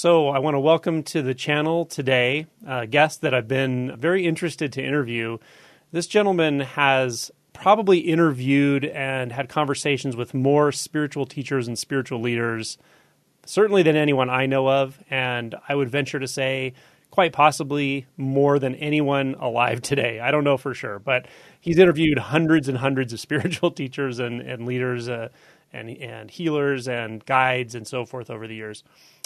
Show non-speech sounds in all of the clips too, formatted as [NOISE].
So, I want to welcome to the channel today a guest that I've been very interested to interview. This gentleman has probably interviewed and had conversations with more spiritual teachers and spiritual leaders, certainly than anyone I know of. And I would venture to say, quite possibly more than anyone alive today. I don't know for sure, but he's interviewed hundreds and hundreds of [LAUGHS] spiritual teachers and, and leaders uh, and, and healers and guides and so forth over the years.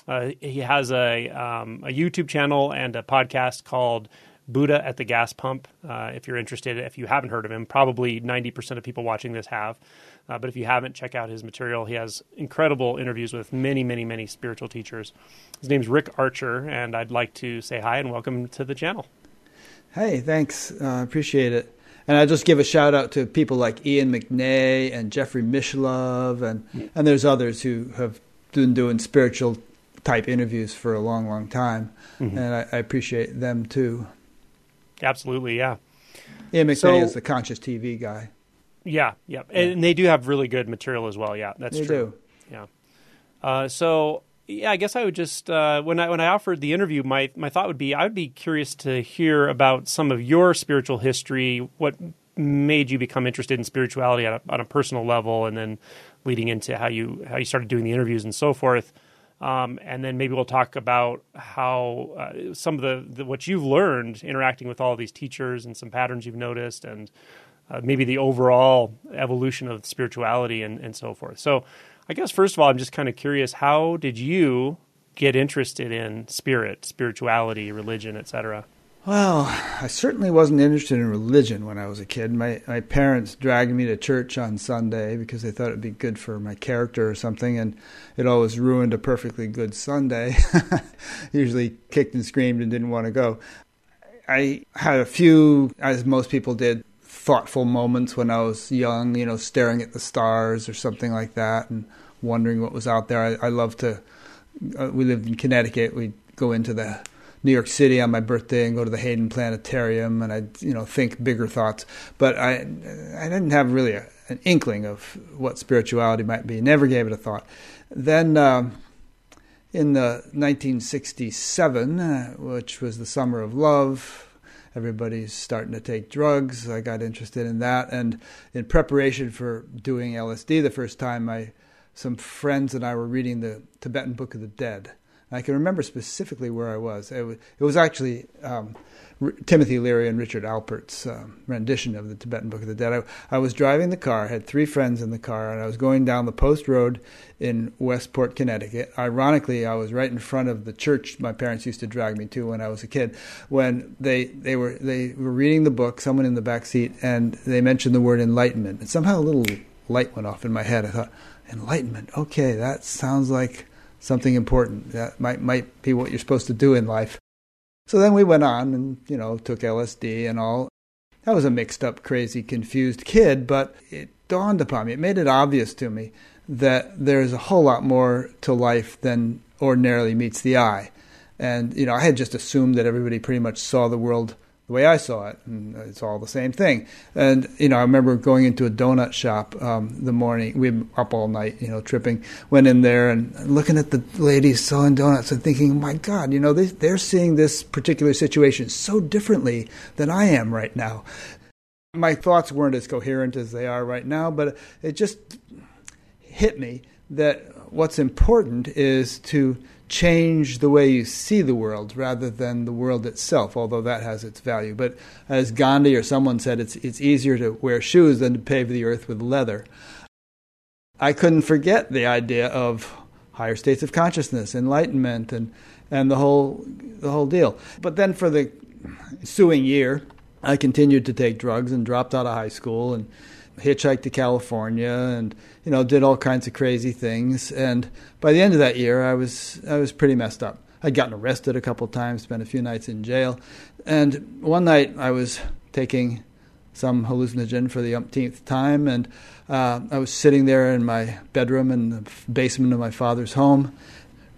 Uh, he has a, um, a YouTube channel and a podcast called Buddha at the Gas Pump. Uh, if you're interested, if you haven't heard of him, probably 90% of people watching this have. Uh, but if you haven't, check out his material. He has incredible interviews with many, many, many spiritual teachers. His name's Rick Archer, and I'd like to say hi and welcome to the channel. Hey, thanks. Uh, appreciate it. And I just give a shout out to people like Ian McNay and Jeffrey Mishlove, and and there's others who have been doing spiritual type interviews for a long, long time, mm-hmm. and I, I, appreciate them too. Absolutely, yeah. Ian McNay so, is the conscious TV guy. Yeah, yeah, and they do have really good material as well. Yeah, that's they true. Do. Yeah. Uh, so yeah, I guess I would just uh, when I when I offered the interview, my my thought would be I would be curious to hear about some of your spiritual history. What made you become interested in spirituality on a, on a personal level, and then leading into how you how you started doing the interviews and so forth. Um, and then maybe we'll talk about how uh, some of the, the, what you've learned interacting with all these teachers and some patterns you've noticed, and uh, maybe the overall evolution of spirituality and, and so forth. So, I guess first of all, I'm just kind of curious: how did you get interested in spirit, spirituality, religion, etc.? Well, I certainly wasn't interested in religion when I was a kid. My my parents dragged me to church on Sunday because they thought it'd be good for my character or something, and it always ruined a perfectly good Sunday. [LAUGHS] Usually kicked and screamed and didn't want to go. I had a few, as most people did, thoughtful moments when I was young. You know, staring at the stars or something like that, and wondering what was out there. I, I love to. Uh, we lived in Connecticut. We'd go into the New York City on my birthday and go to the Hayden Planetarium, and I'd you know think bigger thoughts. But I I didn't have really a, an inkling of what spirituality might be. Never gave it a thought. Then. Um, in the 1967, uh, which was the summer of love, everybody's starting to take drugs. I got interested in that, and in preparation for doing LSD the first time, I some friends and I were reading the Tibetan Book of the Dead, I can remember specifically where I was. It was, it was actually um, R- Timothy Leary and Richard Alpert's um, rendition of the Tibetan Book of the Dead. I, I, was driving the car, had three friends in the car, and I was going down the post road in Westport, Connecticut. Ironically, I was right in front of the church my parents used to drag me to when I was a kid. When they, they were they were reading the book, someone in the back seat, and they mentioned the word enlightenment. And somehow a little light went off in my head. I thought, enlightenment. Okay, that sounds like something important. That might might be what you're supposed to do in life. So then we went on and, you know, took LSD and all. I was a mixed up, crazy, confused kid, but it dawned upon me, it made it obvious to me that there's a whole lot more to life than ordinarily meets the eye. And, you know, I had just assumed that everybody pretty much saw the world the way I saw it, and it's all the same thing. And you know, I remember going into a donut shop um, the morning. We were up all night, you know, tripping. Went in there and looking at the ladies selling donuts and thinking, "My God, you know, they, they're seeing this particular situation so differently than I am right now." My thoughts weren't as coherent as they are right now, but it just hit me that what's important is to change the way you see the world rather than the world itself, although that has its value. But as Gandhi or someone said, it's, it's easier to wear shoes than to pave the earth with leather. I couldn't forget the idea of higher states of consciousness, enlightenment, and, and the, whole, the whole deal. But then for the ensuing year, I continued to take drugs and dropped out of high school and hitchhiked to California and you know did all kinds of crazy things. And by the end of that year, I was I was pretty messed up. I'd gotten arrested a couple times, spent a few nights in jail, and one night I was taking some hallucinogen for the umpteenth time, and uh, I was sitting there in my bedroom in the basement of my father's home,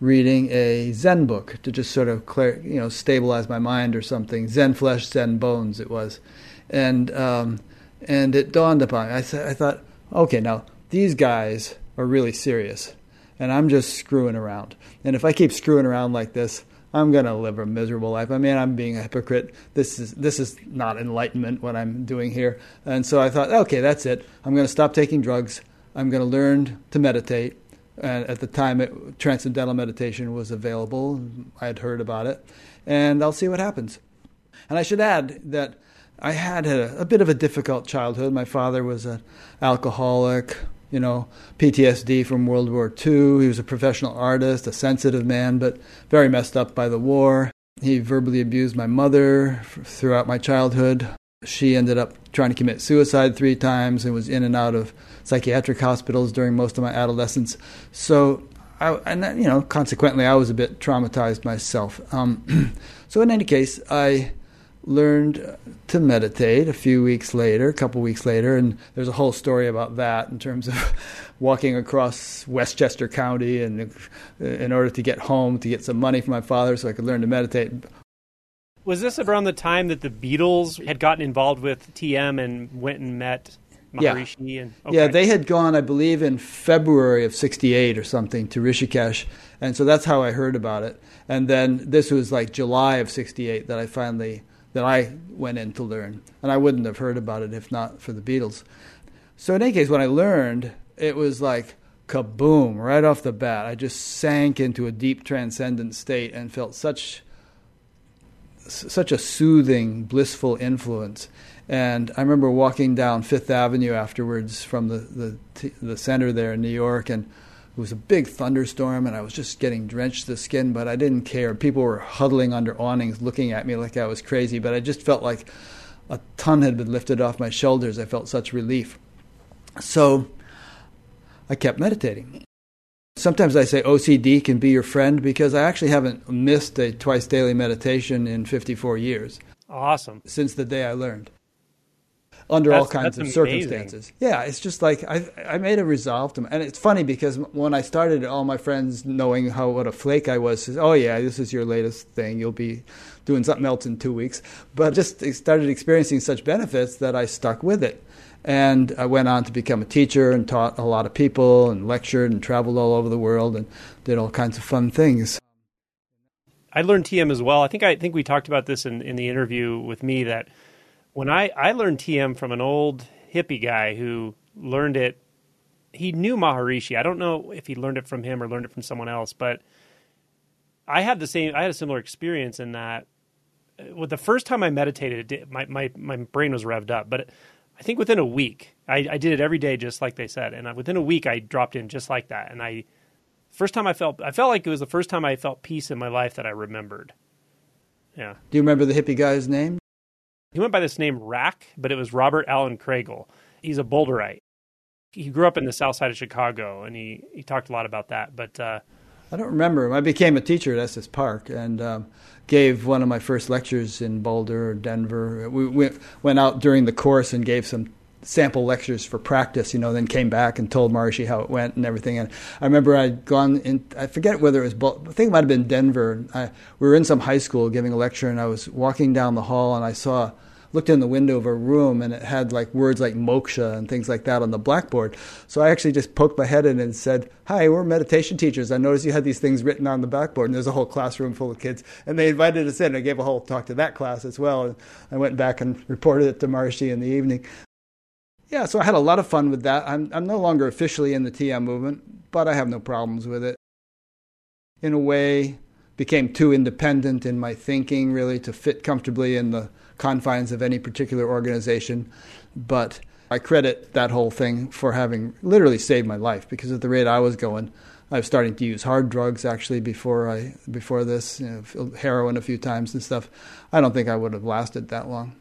reading a Zen book to just sort of clear, you know, stabilize my mind or something. Zen flesh, Zen bones, it was, and um, and it dawned upon me. I, th- I thought, okay, now these guys are really serious. and I'm just screwing around. And if I keep screwing around like this, I'm going to live a miserable life. I mean, I'm being a hypocrite. This is this is not enlightenment what I'm doing here. And so I thought, okay, that's it. I'm going to stop taking drugs. I'm going to learn to meditate. And at the time, it, transcendental meditation was available. I had heard about it, and I'll see what happens. And I should add that I had a, a bit of a difficult childhood. My father was an alcoholic, you know, PTSD from World War II. He was a professional artist, a sensitive man, but very messed up by the war. He verbally abused my mother throughout my childhood. She ended up trying to commit suicide three times and was in and out of psychiatric hospitals during most of my adolescence. So, I, and you know, consequently, I was a bit traumatized myself. Um, [CLEARS THROAT] so, in any case, I learned to meditate a few weeks later, a couple weeks later, and there's a whole story about that in terms of [LAUGHS] walking across Westchester County and uh, in order to get home to get some money from my father so I could learn to meditate. Was this around the time that the Beatles had gotten involved with TM and went and met Maharishi? Yeah, and, okay. yeah they had gone, I believe, in February of 68 or something to Rishikesh. And so that's how I heard about it. And then this was like July of 68 that I finally that I went in to learn. And I wouldn't have heard about it if not for the Beatles. So, in any case, when I learned, it was like kaboom, right off the bat. I just sank into a deep transcendent state and felt such such a soothing, blissful influence. And I remember walking down Fifth Avenue afterwards from the, the, the center there in New York, and it was a big thunderstorm, and I was just getting drenched to the skin, but I didn't care. People were huddling under awnings looking at me like I was crazy, but I just felt like a ton had been lifted off my shoulders. I felt such relief. So I kept meditating. Sometimes I say OCD can be your friend because I actually haven't missed a twice daily meditation in 54 years. Awesome. Since the day I learned under that's, all kinds of circumstances. Yeah, it's just like I I made a resolve to, and it's funny because when I started, all my friends knowing how what a flake I was, says, "Oh yeah, this is your latest thing. You'll be doing something else in two weeks." But just started experiencing such benefits that I stuck with it. And I went on to become a teacher and taught a lot of people and lectured and traveled all over the world and did all kinds of fun things. I learned TM as well. I think I think we talked about this in, in the interview with me that when I, I learned TM from an old hippie guy who learned it, he knew Maharishi. I don't know if he learned it from him or learned it from someone else, but I had the same. I had a similar experience in that. Uh, well, the first time I meditated, it, my my my brain was revved up, but I think within a week, I, I did it every day, just like they said, and within a week, I dropped in just like that. And I, first time I felt, I felt like it was the first time I felt peace in my life that I remembered. Yeah. Do you remember the hippie guy's name? He went by this name Rack, but it was Robert Allen Kraegel. He's a Boulderite. He grew up in the south side of Chicago, and he, he talked a lot about that. But uh, I don't remember. I became a teacher at Estes Park and um, gave one of my first lectures in Boulder or Denver. We went, went out during the course and gave some sample lectures for practice, you know, then came back and told Maharishi how it went and everything. And I remember I'd gone in, I forget whether it was, I think it might have been Denver. I, we were in some high school giving a lecture and I was walking down the hall and I saw looked in the window of a room and it had like words like moksha and things like that on the blackboard. So I actually just poked my head in and said, Hi, we're meditation teachers. I noticed you had these things written on the blackboard. And there's a whole classroom full of kids. And they invited us in. I gave a whole talk to that class as well. And I went back and reported it to Maharishi in the evening. Yeah, so I had a lot of fun with that. I'm, I'm no longer officially in the TM movement, but I have no problems with it. In a way, became too independent in my thinking, really, to fit comfortably in the confines of any particular organization. But I credit that whole thing for having literally saved my life because at the rate I was going, I was starting to use hard drugs actually before I before this, you know, heroin a few times and stuff. I don't think I would have lasted that long.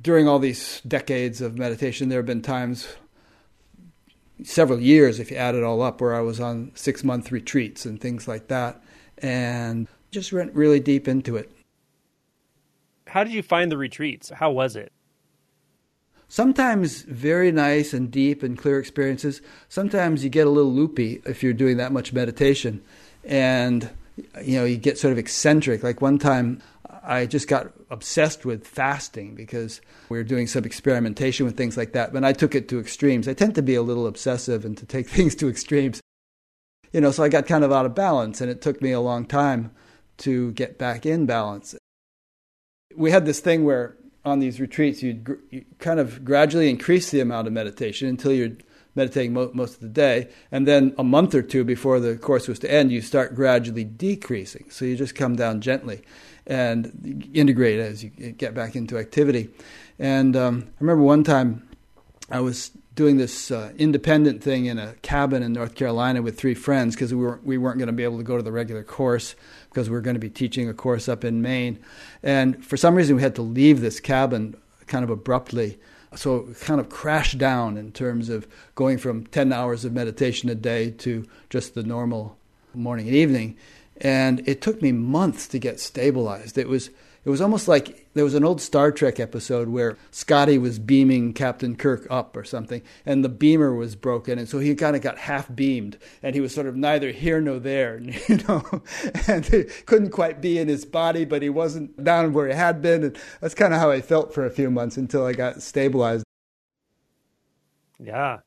During all these decades of meditation, there have been times, several years if you add it all up, where I was on six month retreats and things like that, and just went really deep into it how did you find the retreats? How was it? Sometimes very nice and deep and clear experiences. Sometimes you get a little loopy if you're doing that much meditation. And you know, you get sort of eccentric. Like one time I just got obsessed with fasting because we were doing some experimentation with things like that. But I took it to extremes. I tend to be a little obsessive and to take [LAUGHS] things to extremes. You know, so I got kind of out of balance, and it took me a long time to get back in balance. We had this thing where on these retreats, you'd gr- you kind of gradually increase the amount of meditation until you're meditating mo- most of the day. And then a month or two before the course was to end, you start gradually decreasing. So you just come down gently and integrate as you get back into activity. And um, I remember one time I was doing this uh, independent thing in a cabin in North Carolina with three friends because we weren't, we weren't going to be able to go to the regular course because we were going to be teaching a course up in Maine. And for some reason, we had to leave this cabin kind of abruptly. So it kind of crashed down in terms of going from 10 hours of meditation a day to just the normal morning and evening. And it took me months to get stabilized. It was it was almost like there was an old Star Trek episode where Scotty was beaming Captain Kirk up or something, and the beamer was broken, and so he kind of got half beamed, and he was sort of neither here nor there, [LAUGHS] you know, and he couldn't quite be in his body, but he wasn't down where he had been, and that's kind of how I felt for a few months until I got stabilized. Yeah.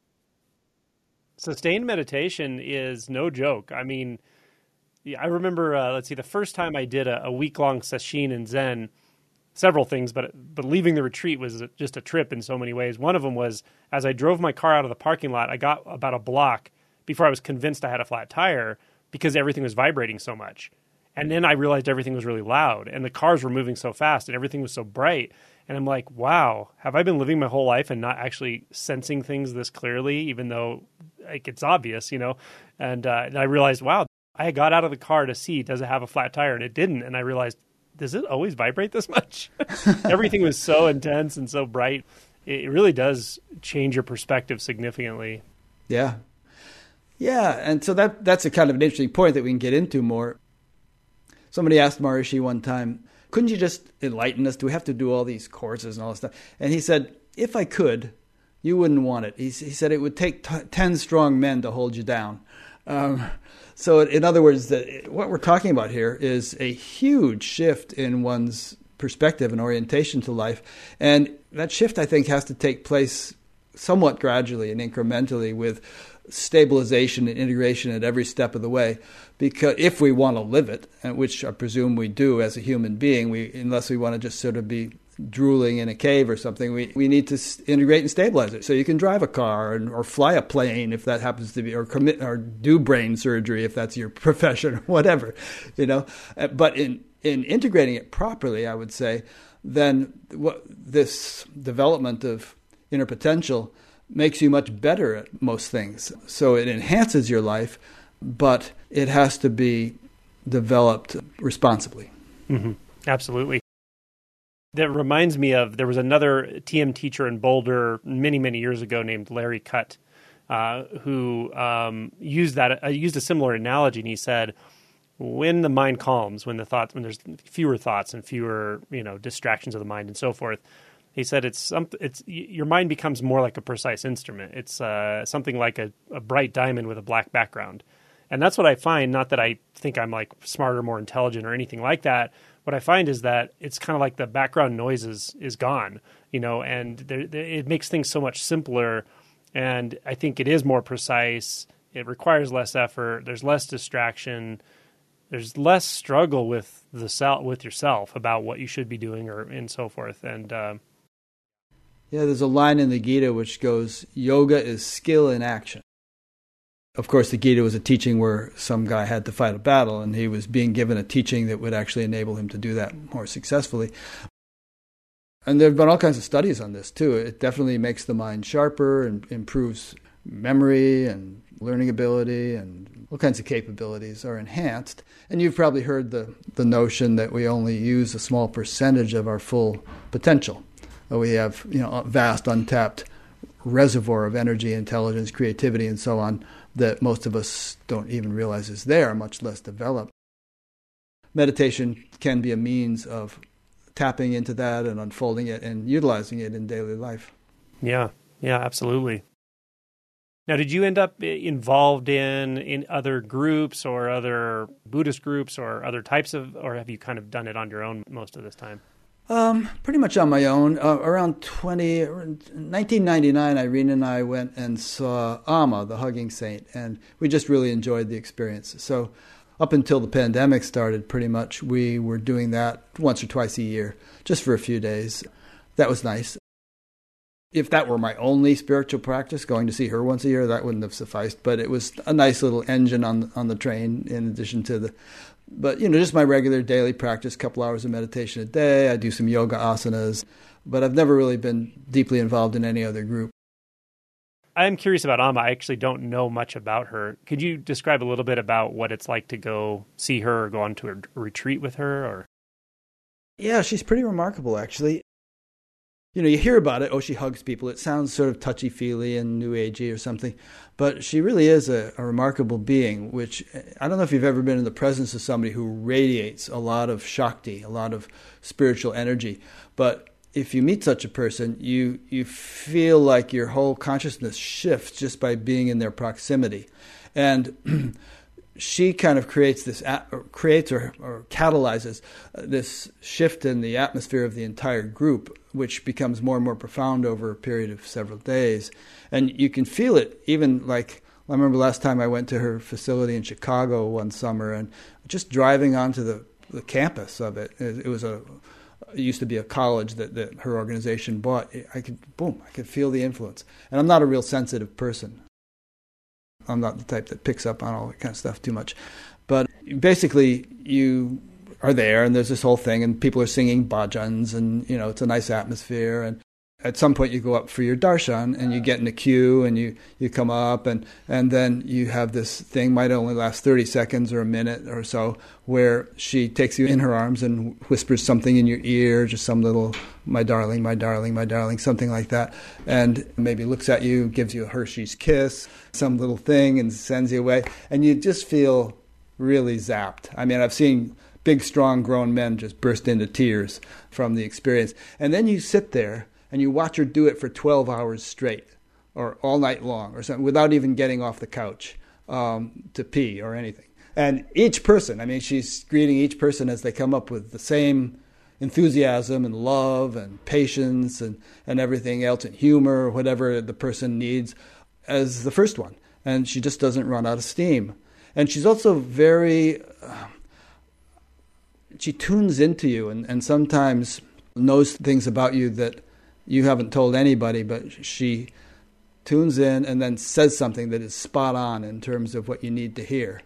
Sustained meditation is no joke. I mean, yeah, I remember. Uh, let's see, the first time I did a, a week long sesshin in Zen, several things, but but leaving the retreat was just a trip in so many ways. One of them was as I drove my car out of the parking lot, I got about a block before I was convinced I had a flat tire because everything was vibrating so much. And then I realized everything was really loud and the cars were moving so fast and everything was so bright. And I'm like, wow, have I been living my whole life and not actually sensing things this clearly, even though like it's obvious, you know? And, uh, and I realized, wow, I got out of the car to see does it have a flat tire, and it didn't. And I realized, does it always vibrate this much? [LAUGHS] Everything was so intense and so bright. It really does change your perspective significantly. Yeah, yeah, and so that that's a kind of an interesting point that we can get into more. Somebody asked Maharishi one time, "Couldn't you just enlighten us? Do we have to do all these courses and all this stuff?" And he said, "If I could, you wouldn't want it." He, he said it would take t- ten strong men to hold you down. Um, so, in other words, the, what we're talking about here is a huge shift in one's perspective and orientation to life. And that shift, I think, has to take place somewhat gradually and incrementally with stabilization and integration at every step of the way because if we want to live it which i presume we do as a human being we unless we want to just sort of be drooling in a cave or something, we, we need to integrate and stabilize it. So you can drive a car and, or fly a plane if that happens to be, or commit or do brain surgery if that's your [LAUGHS] profession or whatever, you know. Uh, but in in integrating it properly, I would say, then what this development of inner potential makes you much better at most things. So it enhances your life, but it has to be developed responsibly. Mm-hmm. Absolutely that reminds me of there was another TM teacher in Boulder many many years ago named Larry Cutt, uh, who um, used that uh, used a similar analogy, and he said, when the mind calms, when the thoughts, when there's fewer thoughts and fewer you know distractions of the mind and so forth. He said it's some, it's your mind becomes more like a precise instrument. It's uh, something like a, a bright diamond with a black background, and that's what I find. Not that I think I'm like smarter, more intelligent, or anything like that what I find is that it's kind of like the background noise is, is gone, you know, and there, there, it makes things so much simpler. And I think it is more precise. It requires less effort. There's less distraction. There's less struggle with the self, with yourself about what you should be doing, or and so forth. And uh, yeah, there's a line in the Gita which goes, "Yoga is skill in action." Of course, the Gita was a teaching where some guy had to fight a battle, and he was being given a teaching that would actually enable him to do that more successfully. And there have been all kinds of studies on this too. It definitely makes the mind sharper and improves memory and learning ability and all kinds of capabilities are enhanced. And you've probably heard the, the notion that we only use a small percentage of our full potential. We have you know a vast untapped reservoir of energy, intelligence, creativity, and so on that most of us don't even realize is there, much less developed. Meditation can be a means of tapping into that and unfolding it and utilizing it in daily life. Yeah, yeah, absolutely. Now, did you end up involved in in other groups or other Buddhist groups or other types of, or have you kind of done it on your own most of this time? Um, pretty much on my own. Uh, around 20, 1999, Irene and I went and saw Amma, the Hugging Saint, and we just really enjoyed the experience. So, up until the pandemic started, pretty much we were doing that once or twice a year, just for a few days. That was nice. If that were my only spiritual practice, going to see her once a year, that wouldn't have sufficed. But it was a nice little engine on on the train, in addition to the but you know, just my regular daily practice, couple hours of meditation a day. I do some yoga asanas, but I've never really been deeply involved in any other group. I'm curious about Amma. I actually don't know much about her. Could you describe a little bit about what it's like to go see her or go on to a retreat with her or Yeah, she's pretty remarkable actually you know, you hear about it. Oh, she hugs people. It sounds sort of touchy feely and new agey or something, but she really is a, a, remarkable being. Which I don't know if you've ever been in the presence of somebody who radiates a lot of shakti, a lot of spiritual energy. But if you meet such a person, you you feel like your whole consciousness shifts just by being in their proximity, and [CLEARS THROAT] she kind of creates this or creates or, or catalyzes uh, this shift in the atmosphere of the entire group which becomes more and more profound over a period of several days. And you can feel it even like I remember last time I went to her facility in Chicago one summer and just driving onto the, the campus of it, it, was a it used to be a college that, that her organization bought. I could boom, I could feel the influence. And I'm not a real sensitive person. I'm not the type that picks up on all that kind of stuff too much. But basically, you are there, and there's this whole thing, and people are singing bhajans, and you know it's a nice atmosphere. And at some point, you go up for your darshan, and you get in a queue, and you you come up, and and then you have this thing might only last 30 seconds or a minute or so, where she takes you in her arms and whispers something in your ear, just some little "my darling, my darling, my darling," something like that, and maybe looks at you, gives you a Hershey's kiss, some little thing, and sends you away, and you just feel really zapped. I mean, I've seen big, strong, grown men just burst into tears from the experience. And then you sit there and you watch her do it for 12 hours straight or all night long or something without even getting off the couch um, to pee or anything. And each person, I mean, she's greeting each person as they come up with the same enthusiasm and love and patience and, and everything else and humor, whatever the person needs, as the first one. And she just doesn't run out of steam. And she's also very. Uh, she tunes into you and, and sometimes knows things about you that you haven't told anybody, but she tunes in and then says something that is spot on in terms of what you need to hear.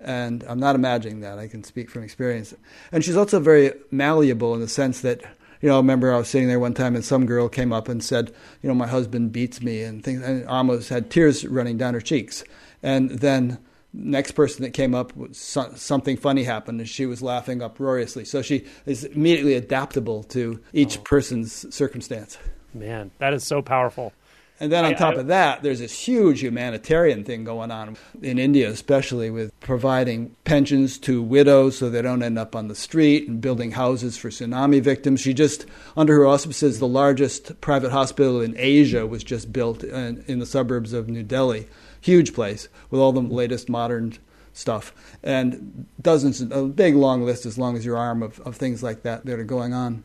And I'm not imagining that. I can speak from experience. And she's also very malleable in the sense that, you know, I remember I was sitting there one time and some girl came up and said, you know, my husband beats me and things, and almost had tears running down her cheeks. And then next person that came up something funny happened and she was laughing uproariously. So she is immediately adaptable to each oh. person's circumstance. Man that is so powerful. And then on I, top I, of that there's this huge humanitarian thing going on in india especially with providing pensions to widows so they don't end up on the street and building houses for tsunami victims. She just under her auspices the largest private hospital in asia was just built in, in the suburbs of new delhi huge place with all the latest modern stuff and dozens, a big long list as long as your arm of, of things like that that are going on.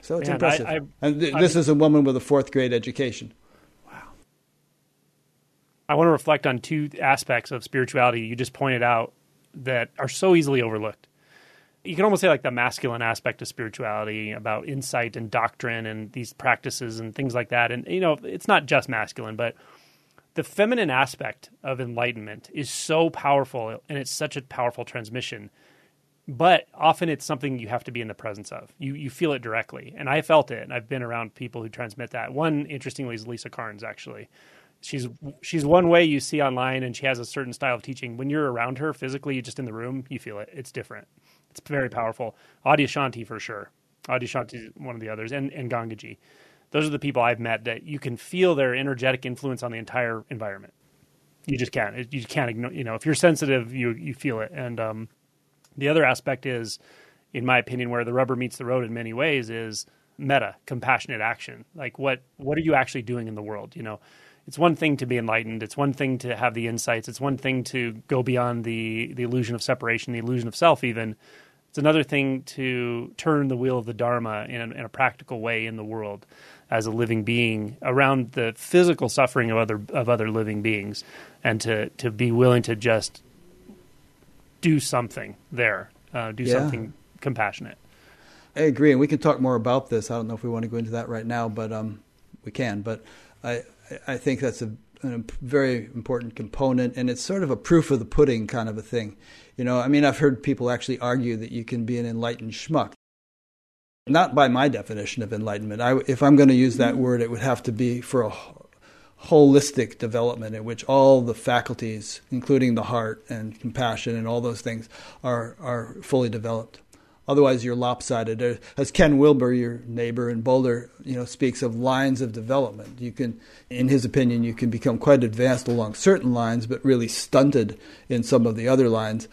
So it's Man, impressive. I, I, and th- this is a woman with a fourth grade education. Wow. I want to reflect on two aspects of spirituality you just pointed out that are so easily overlooked. You can almost say like the masculine aspect of spirituality about insight and doctrine and these practices and things like that. And you know, it's not just masculine, but the feminine aspect of enlightenment is so powerful and it's such a powerful transmission but often it's something you have to be in the presence of. You you feel it directly and i felt it and i've been around people who transmit that. One interestingly is lisa Cairns actually. She's she's one way you see online and she has a certain style of teaching. When you're around her physically just in the room you feel it. It's different. It's very powerful. Adyashanti for sure. Adyashanti is one of the others and and gangaji those are the people I've met that you can feel their energetic influence on the entire environment. You just can't. You can't ignore. You know, if you're sensitive, you you feel it. And um, the other aspect is, in my opinion, where the rubber meets the road in many ways is metta, compassionate action. Like what what are you actually doing in the world? You know, it's one thing to be enlightened. It's one thing to have the insights. It's one thing to go beyond the the illusion of separation, the illusion of self, even It's another thing to turn the wheel of the Dharma in a, in a practical way in the world as a living being around the physical suffering of other of other living beings, and to to be willing to just do something there, uh, do yeah. something compassionate. I agree, and we can talk more about this. I don't know if we want to go into that right now, but um, we can. But I I think that's a, a very important component, and it's sort of a proof of the pudding kind of a thing. You know, I mean, I've heard people actually argue that you can be an enlightened schmuck. Not by my definition of enlightenment. I, if I'm going to use that word, it would have to be for a holistic development in which all the faculties, including the heart and compassion and all those things, are, are fully developed. Otherwise, you're lopsided. As Ken Wilber, your neighbor in Boulder, you know, speaks of lines of development. You can, in his opinion, you can become quite advanced along certain lines, but really stunted in some of the other lines.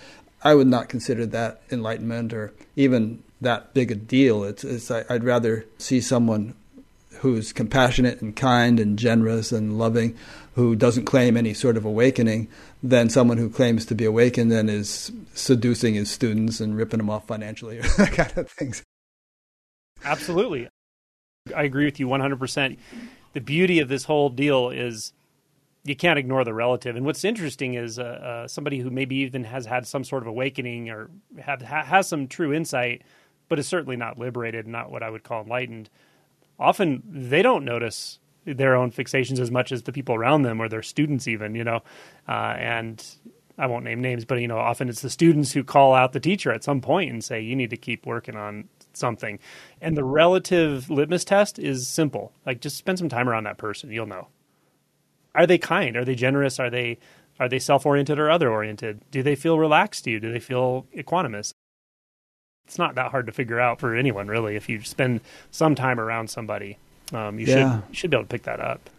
I would not consider that enlightenment or even that big a deal. It's, it's I'd rather see someone who's compassionate and kind and generous and loving, who doesn't claim any sort of awakening, than someone who claims to be awakened and is seducing his students and ripping them off financially or [LAUGHS] that kind of things. Absolutely. I agree with you 100%. The beauty of this whole deal is you can't ignore the relative. And what's interesting is uh, uh, somebody who maybe even has had some sort of awakening or have, ha- has some true insight, but is certainly not liberated, not what I would call enlightened. Often they don't notice their own fixations as much as the people around them or their students even you know? Uh, and i won't name names but you know often it's the students who call out the teacher at some point and say you need to keep working on something. And the relative litmus test is simple. Like just spend some time around that person. You'll know. Are they kind? Are they generous? Are they are they self-oriented or other oriented do they feel relaxed to you? Do they feel equanimous? It's not that hard to figure out for anyone really if you spend some time around somebody um, you yeah. should you should be able to pick that up.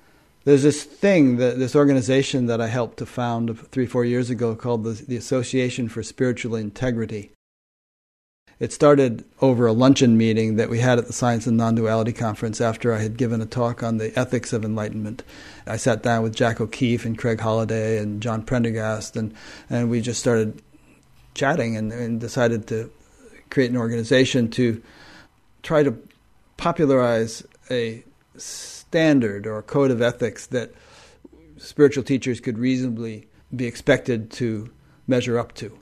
There's this thing that this organization that I helped to found three four years ago called the, the Association for Spiritual Integrity. It started over a luncheon meeting that we had at the Science and Non-Duality Conference after I had given a talk on the ethics of enlightenment. I sat down with Jac O'Keeffe and Craig Holliday and John Prendergast, and, and we just started chatting and, and decided to create an organization to try to popularize a standard or a code of ethics that spiritual teachers could reasonably be expected to measure up to.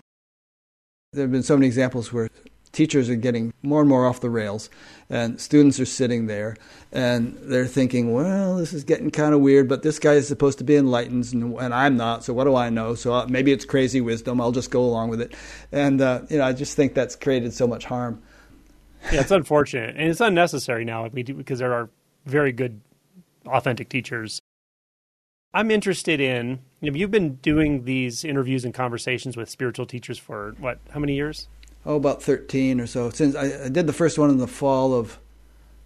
There have been so many examples where teachers are getting more and more off the rails, and students are sitting there and they're thinking, well, this is getting kind of weird, but this guy is supposed to be enlightened and, and I'm not, so what do I know? So uh, maybe it's crazy wisdom, I'll just go along with it. And, uh, you know, I just think that's created so much harm yeah, it's unfortunate and it's unnecessary now because there are very good, authentic teachers. I'm interested in. You know, you've been doing these interviews and conversations with spiritual teachers for what? How many years? Oh, about thirteen or so. Since I, I did the first one in the fall of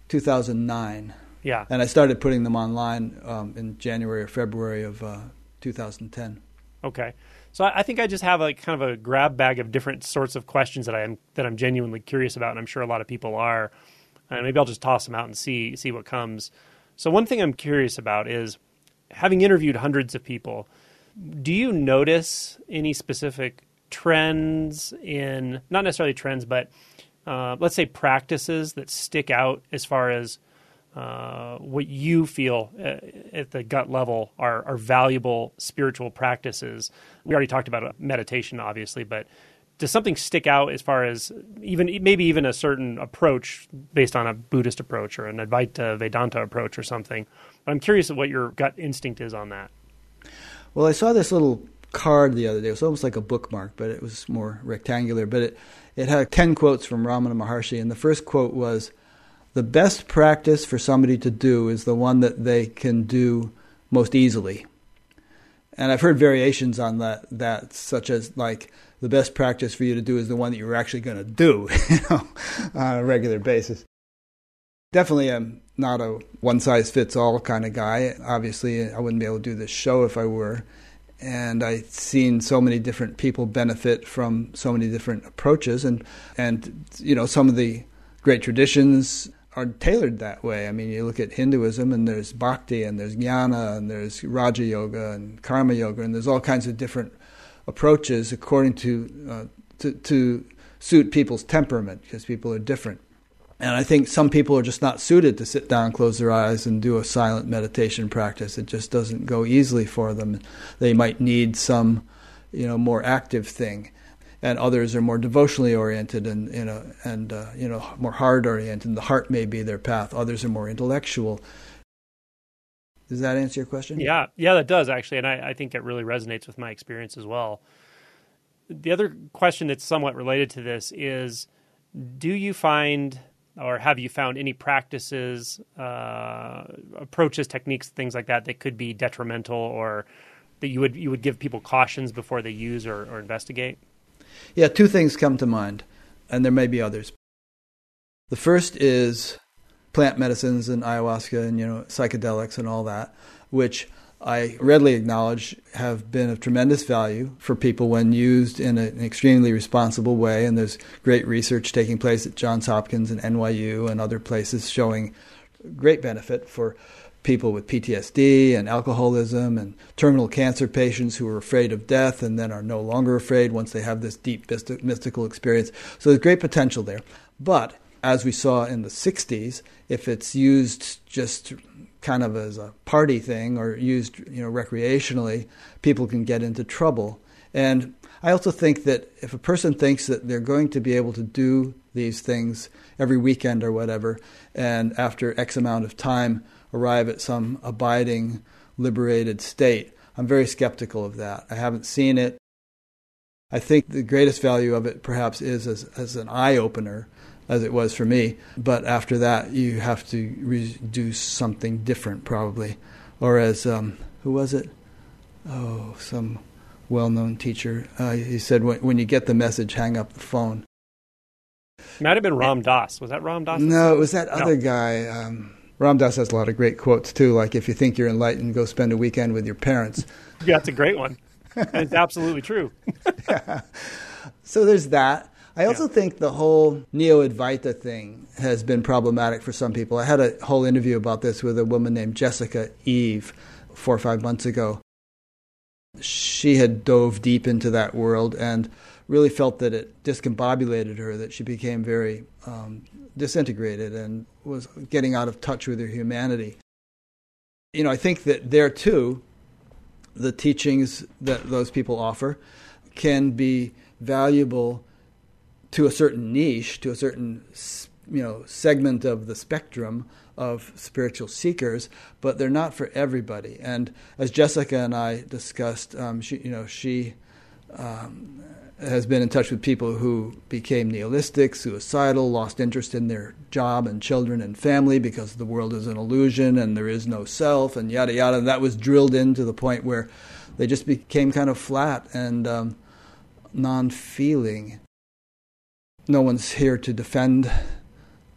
2009. Yeah. And I started putting them online um, in January or February of uh, 2010. Okay. So I, think I just have a kind of a grab bag of different sorts of questions that I'm that I'm genuinely curious about, and I'm sure a lot of people are. And maybe I'll just toss them out and see see what comes. So one thing I'm curious about is having interviewed hundreds of people. Do you notice any specific trends in not necessarily trends, but uh, let's say practices that stick out as far as uh, what you feel uh, at the gut level are, are valuable spiritual practices. We already talked about meditation, obviously, but does something stick out as far as even maybe even a certain approach based on a Buddhist approach or an Advaita Vedanta approach or something? But I'm curious what your gut instinct is on that. Well, I saw this little card the other day. It was almost like a bookmark, but it was more rectangular. But it, it had 10 quotes from Ramana Maharshi, and the first quote was the best practice for somebody to do is the one that they can do most easily. And I've heard variations on that, that such as like the best practice for you to do is the one that you're actually going to do, [LAUGHS] you know, on a regular basis. Definitely, I'm not a one size fits all kind of guy. Obviously, I wouldn't be able to do this show if I were. And I've seen so many different people benefit from so many different approaches, and and you know some of the great traditions are tailored that way. I mean, you look at Hinduism, and there's bhakti, and there's jnana, and there's raja yoga, and karma yoga, and there's all kinds of different approaches according to uh, to, to suit people's temperament because people are different. And I think some people are just not suited to sit down, close their eyes, and do a silent meditation practice. It just doesn't go easily for them. They might need some, you know, more active thing, and others are more devotionally oriented and you know and uh, you know more heart oriented. The heart may be their path. Others are more intellectual. Does that answer your question? Yeah, yeah, that does actually, and I, I think it really resonates with my experience as well. The other question that's somewhat related to this is, do you find or have you found any practices, uh, approaches, techniques, things like that that could be detrimental, or that you would you would give people cautions before they use or, or investigate? Yeah, two things come to mind, and there may be others. The first is plant medicines and ayahuasca and you know psychedelics and all that, which I readily acknowledge have been of tremendous value for people when used in an extremely responsible way. And there's great research taking place at Johns Hopkins and NYU and other places showing great benefit for people with PTSD and alcoholism and terminal cancer patients who are afraid of death and then are no longer afraid once they have this deep mystical experience. So there's great potential there. But as we saw in the 60s, if it's used just kind of as a party thing or used you know recreationally, people can get into trouble. And I also think that if a person thinks that they're going to be able to do these things every weekend or whatever, and after X amount of time arrive at some abiding, liberated state, I'm very skeptical of that. I haven't seen it. I think the greatest value of it perhaps is as, as an eye opener as it was for me. But after that, you have to re- do something different, probably. Or as, um, who was it? Oh, some well known teacher. Uh, he said, when, when you get the message, hang up the phone. Might have been Ram Dass. Was that Ram Dass? No, it was that other guy. Um, Ram Dass has a lot of great quotes, too, like, if you think you're enlightened, go spend a weekend with your parents. [LAUGHS] yeah, that's a great one. it's absolutely true. [LAUGHS] yeah. So there's that. I also yeah. think the whole Neo Advaita thing has been problematic for some people. I had a whole interview about this with a woman named Jessica Eve four or five months ago. She had dove deep into that world and really felt that it discombobulated her, that she became very um, disintegrated and was getting out of touch with her humanity. You know, I think that there too, the teachings that those people offer can be valuable to a certain niche, to a certain you know segment of the spectrum of spiritual seekers, but they're not for everybody. And as Jessica and I discussed, um, she you know she um, has been in touch with people who became nihilistic, suicidal, lost interest in their job and children and family because the world is an illusion and there is no self and yada yada. That was drilled in to the point where they just became kind of flat and um, non-feeling no one's here to defend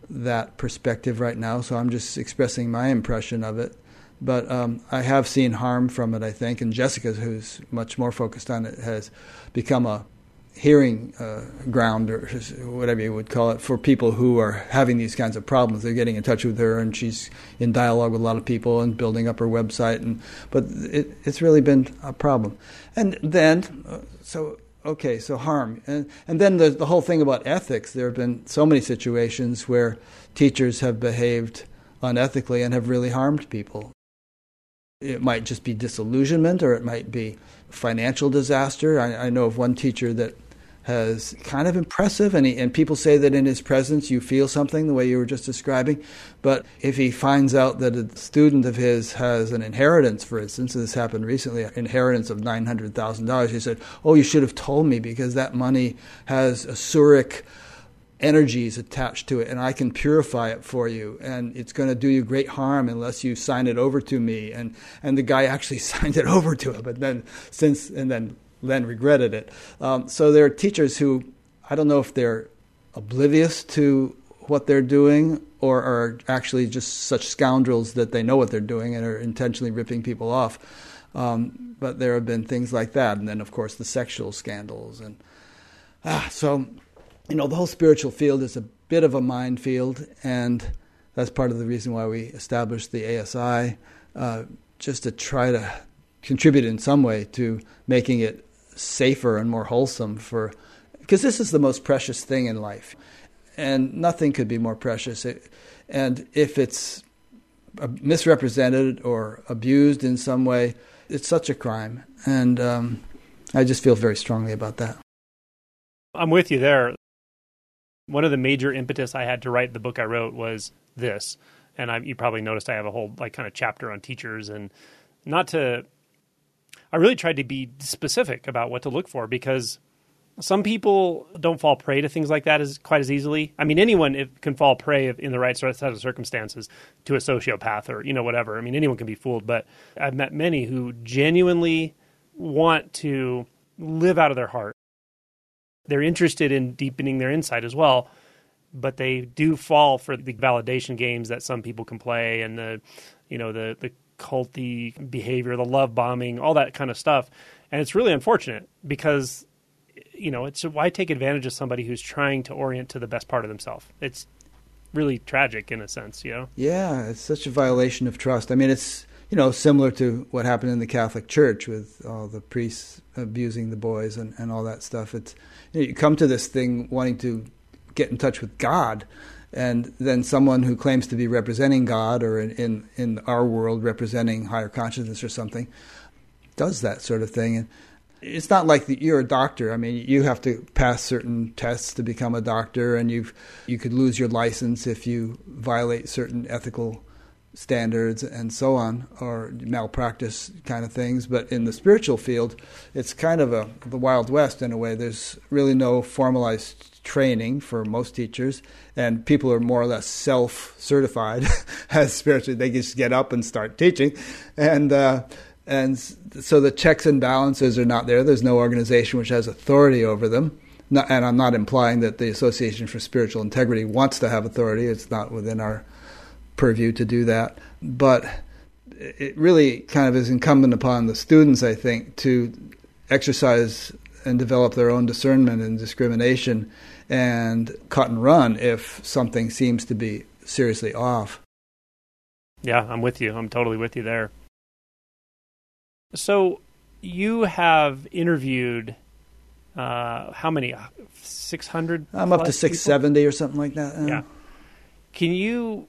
that perspective right now, so I'm just expressing my impression of it. But um, I have seen harm from it, I think, and Jessica, who's much more focused on it, has become a hearing uh, ground or whatever you would call it for people who are having these kinds of problems. They're getting in touch with her, and she's in dialogue with a lot of people and building up her website. And but it, it's really been a problem. And then, uh, so okay, so harm. And, and then the, the whole thing about ethics, there have been so many situations where teachers have behaved unethically and have really harmed people. It might just be disillusionment or it might be financial disaster. I, I know of one teacher that has kind of impressive, and, he, and people say that in his presence you feel something the way you were just describing. But if he finds out that a student of his has an inheritance, for instance, this happened recently, an inheritance of nine hundred thousand dollars, he said, "Oh, you should have told me because that money has a asuric." Energies attached to it and I can purify it for you and it's going to do you great harm unless you sign it over to me and and the guy [LAUGHS] actually signed it over to him but then since and then then regretted it. Um, so there are teachers who I don't know if they're oblivious to what they're doing or are actually just such scoundrels that they know what they're doing and are intentionally ripping people off. Um, but there have been things like that, and then of course the sexual scandals, and ah, so you know the whole spiritual field is a bit of a minefield, and that's part of the reason why we established the ASI, uh, just to try to contribute in some way to making it safer and more wholesome for because this is the most precious thing in life, and nothing could be more precious. And if it's misrepresented or abused in some way, it's such a crime. And um, I just feel very strongly about that. I'm with you there. One of the major impetus I had to write the book I wrote was this, and I, you probably noticed I have a whole like kind of chapter on teachers, and not to. I really tried to be specific about what to look for because some people don't fall prey to things like that as quite as easily. I mean, anyone can fall prey in the right set of circumstances to a sociopath or you know whatever. I mean, anyone can be fooled, but I've met many who genuinely want to live out of their heart. They're interested in deepening their insight as well, but they do fall for the validation games that some people can play and the you know the the culty behavior, the love bombing, all that kind of stuff. And it's really unfortunate because you know, it's why take advantage of somebody who's trying to orient to the best part of themselves. It's really tragic in a sense, you know. Yeah, it's such a violation of trust. I mean, it's you know similar to what happened in the Catholic Church with all the priests abusing the boys and, and all that stuff. It's you, know, you come to this thing wanting to get in touch with God, and then someone who claims to be representing God or in in, in our world representing higher consciousness or something does that sort of thing and it's not like the, you're a doctor. I mean, you have to pass certain tests to become a doctor, and you've you could lose your license if you violate certain ethical standards and so on, or malpractice kind of things. But in the spiritual field, it's kind of a the wild west in a way. There's really no formalized training for most teachers, and people are more or less self-certified [LAUGHS] as spiritually. They just get up and start teaching, and. Uh, and so the checks and balances are not there. There's no organization which has authority over them. And I'm not implying that the Association for Spiritual Integrity wants to have authority. It's not within our purview to do that. But it really kind of is incumbent upon the students, I think, to exercise and develop their own discernment and discrimination and cut and run if something seems to be seriously off. Yeah, I'm with you. I'm totally with you there. So you have interviewed uh, how many? Six hundred. I'm up to six seventy or something like that. Yeah. Can you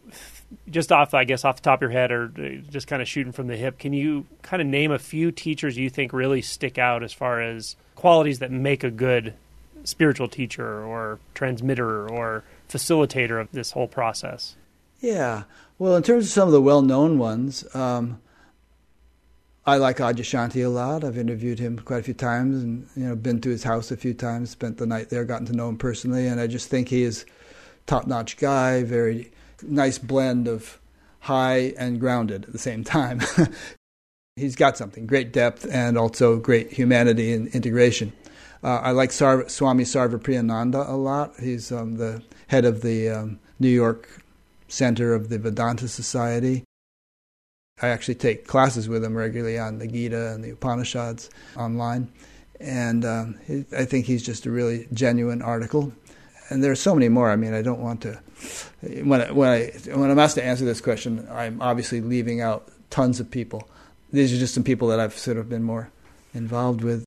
just off, I guess, off the top of your head, or just kind of shooting from the hip, can you kind of name a few teachers you think really stick out as far as qualities that make a good spiritual teacher or transmitter or facilitator of this whole process? Yeah. Well, in terms of some of the well-known ones. Um, I like Adyashanti a lot. I've interviewed him quite a few times, and you know, been to his house a few times, spent the night there, gotten to know him personally, and I just think he is top-notch guy. Very nice blend of high and grounded at the same time. [LAUGHS] He's got something great depth and also great humanity and integration. Uh, I like Swami Sarvapriyananda a lot. He's um, the head of the um, New York Center of the Vedanta Society. I actually take classes with him regularly on the Gita and the Upanishads online. And um, I think he's just a really genuine article. And there are so many more. I mean, I don't want to. When I, when I when I'm asked to answer this question, I'm obviously leaving out tons of people. These are just some people that I've sort of been more involved with.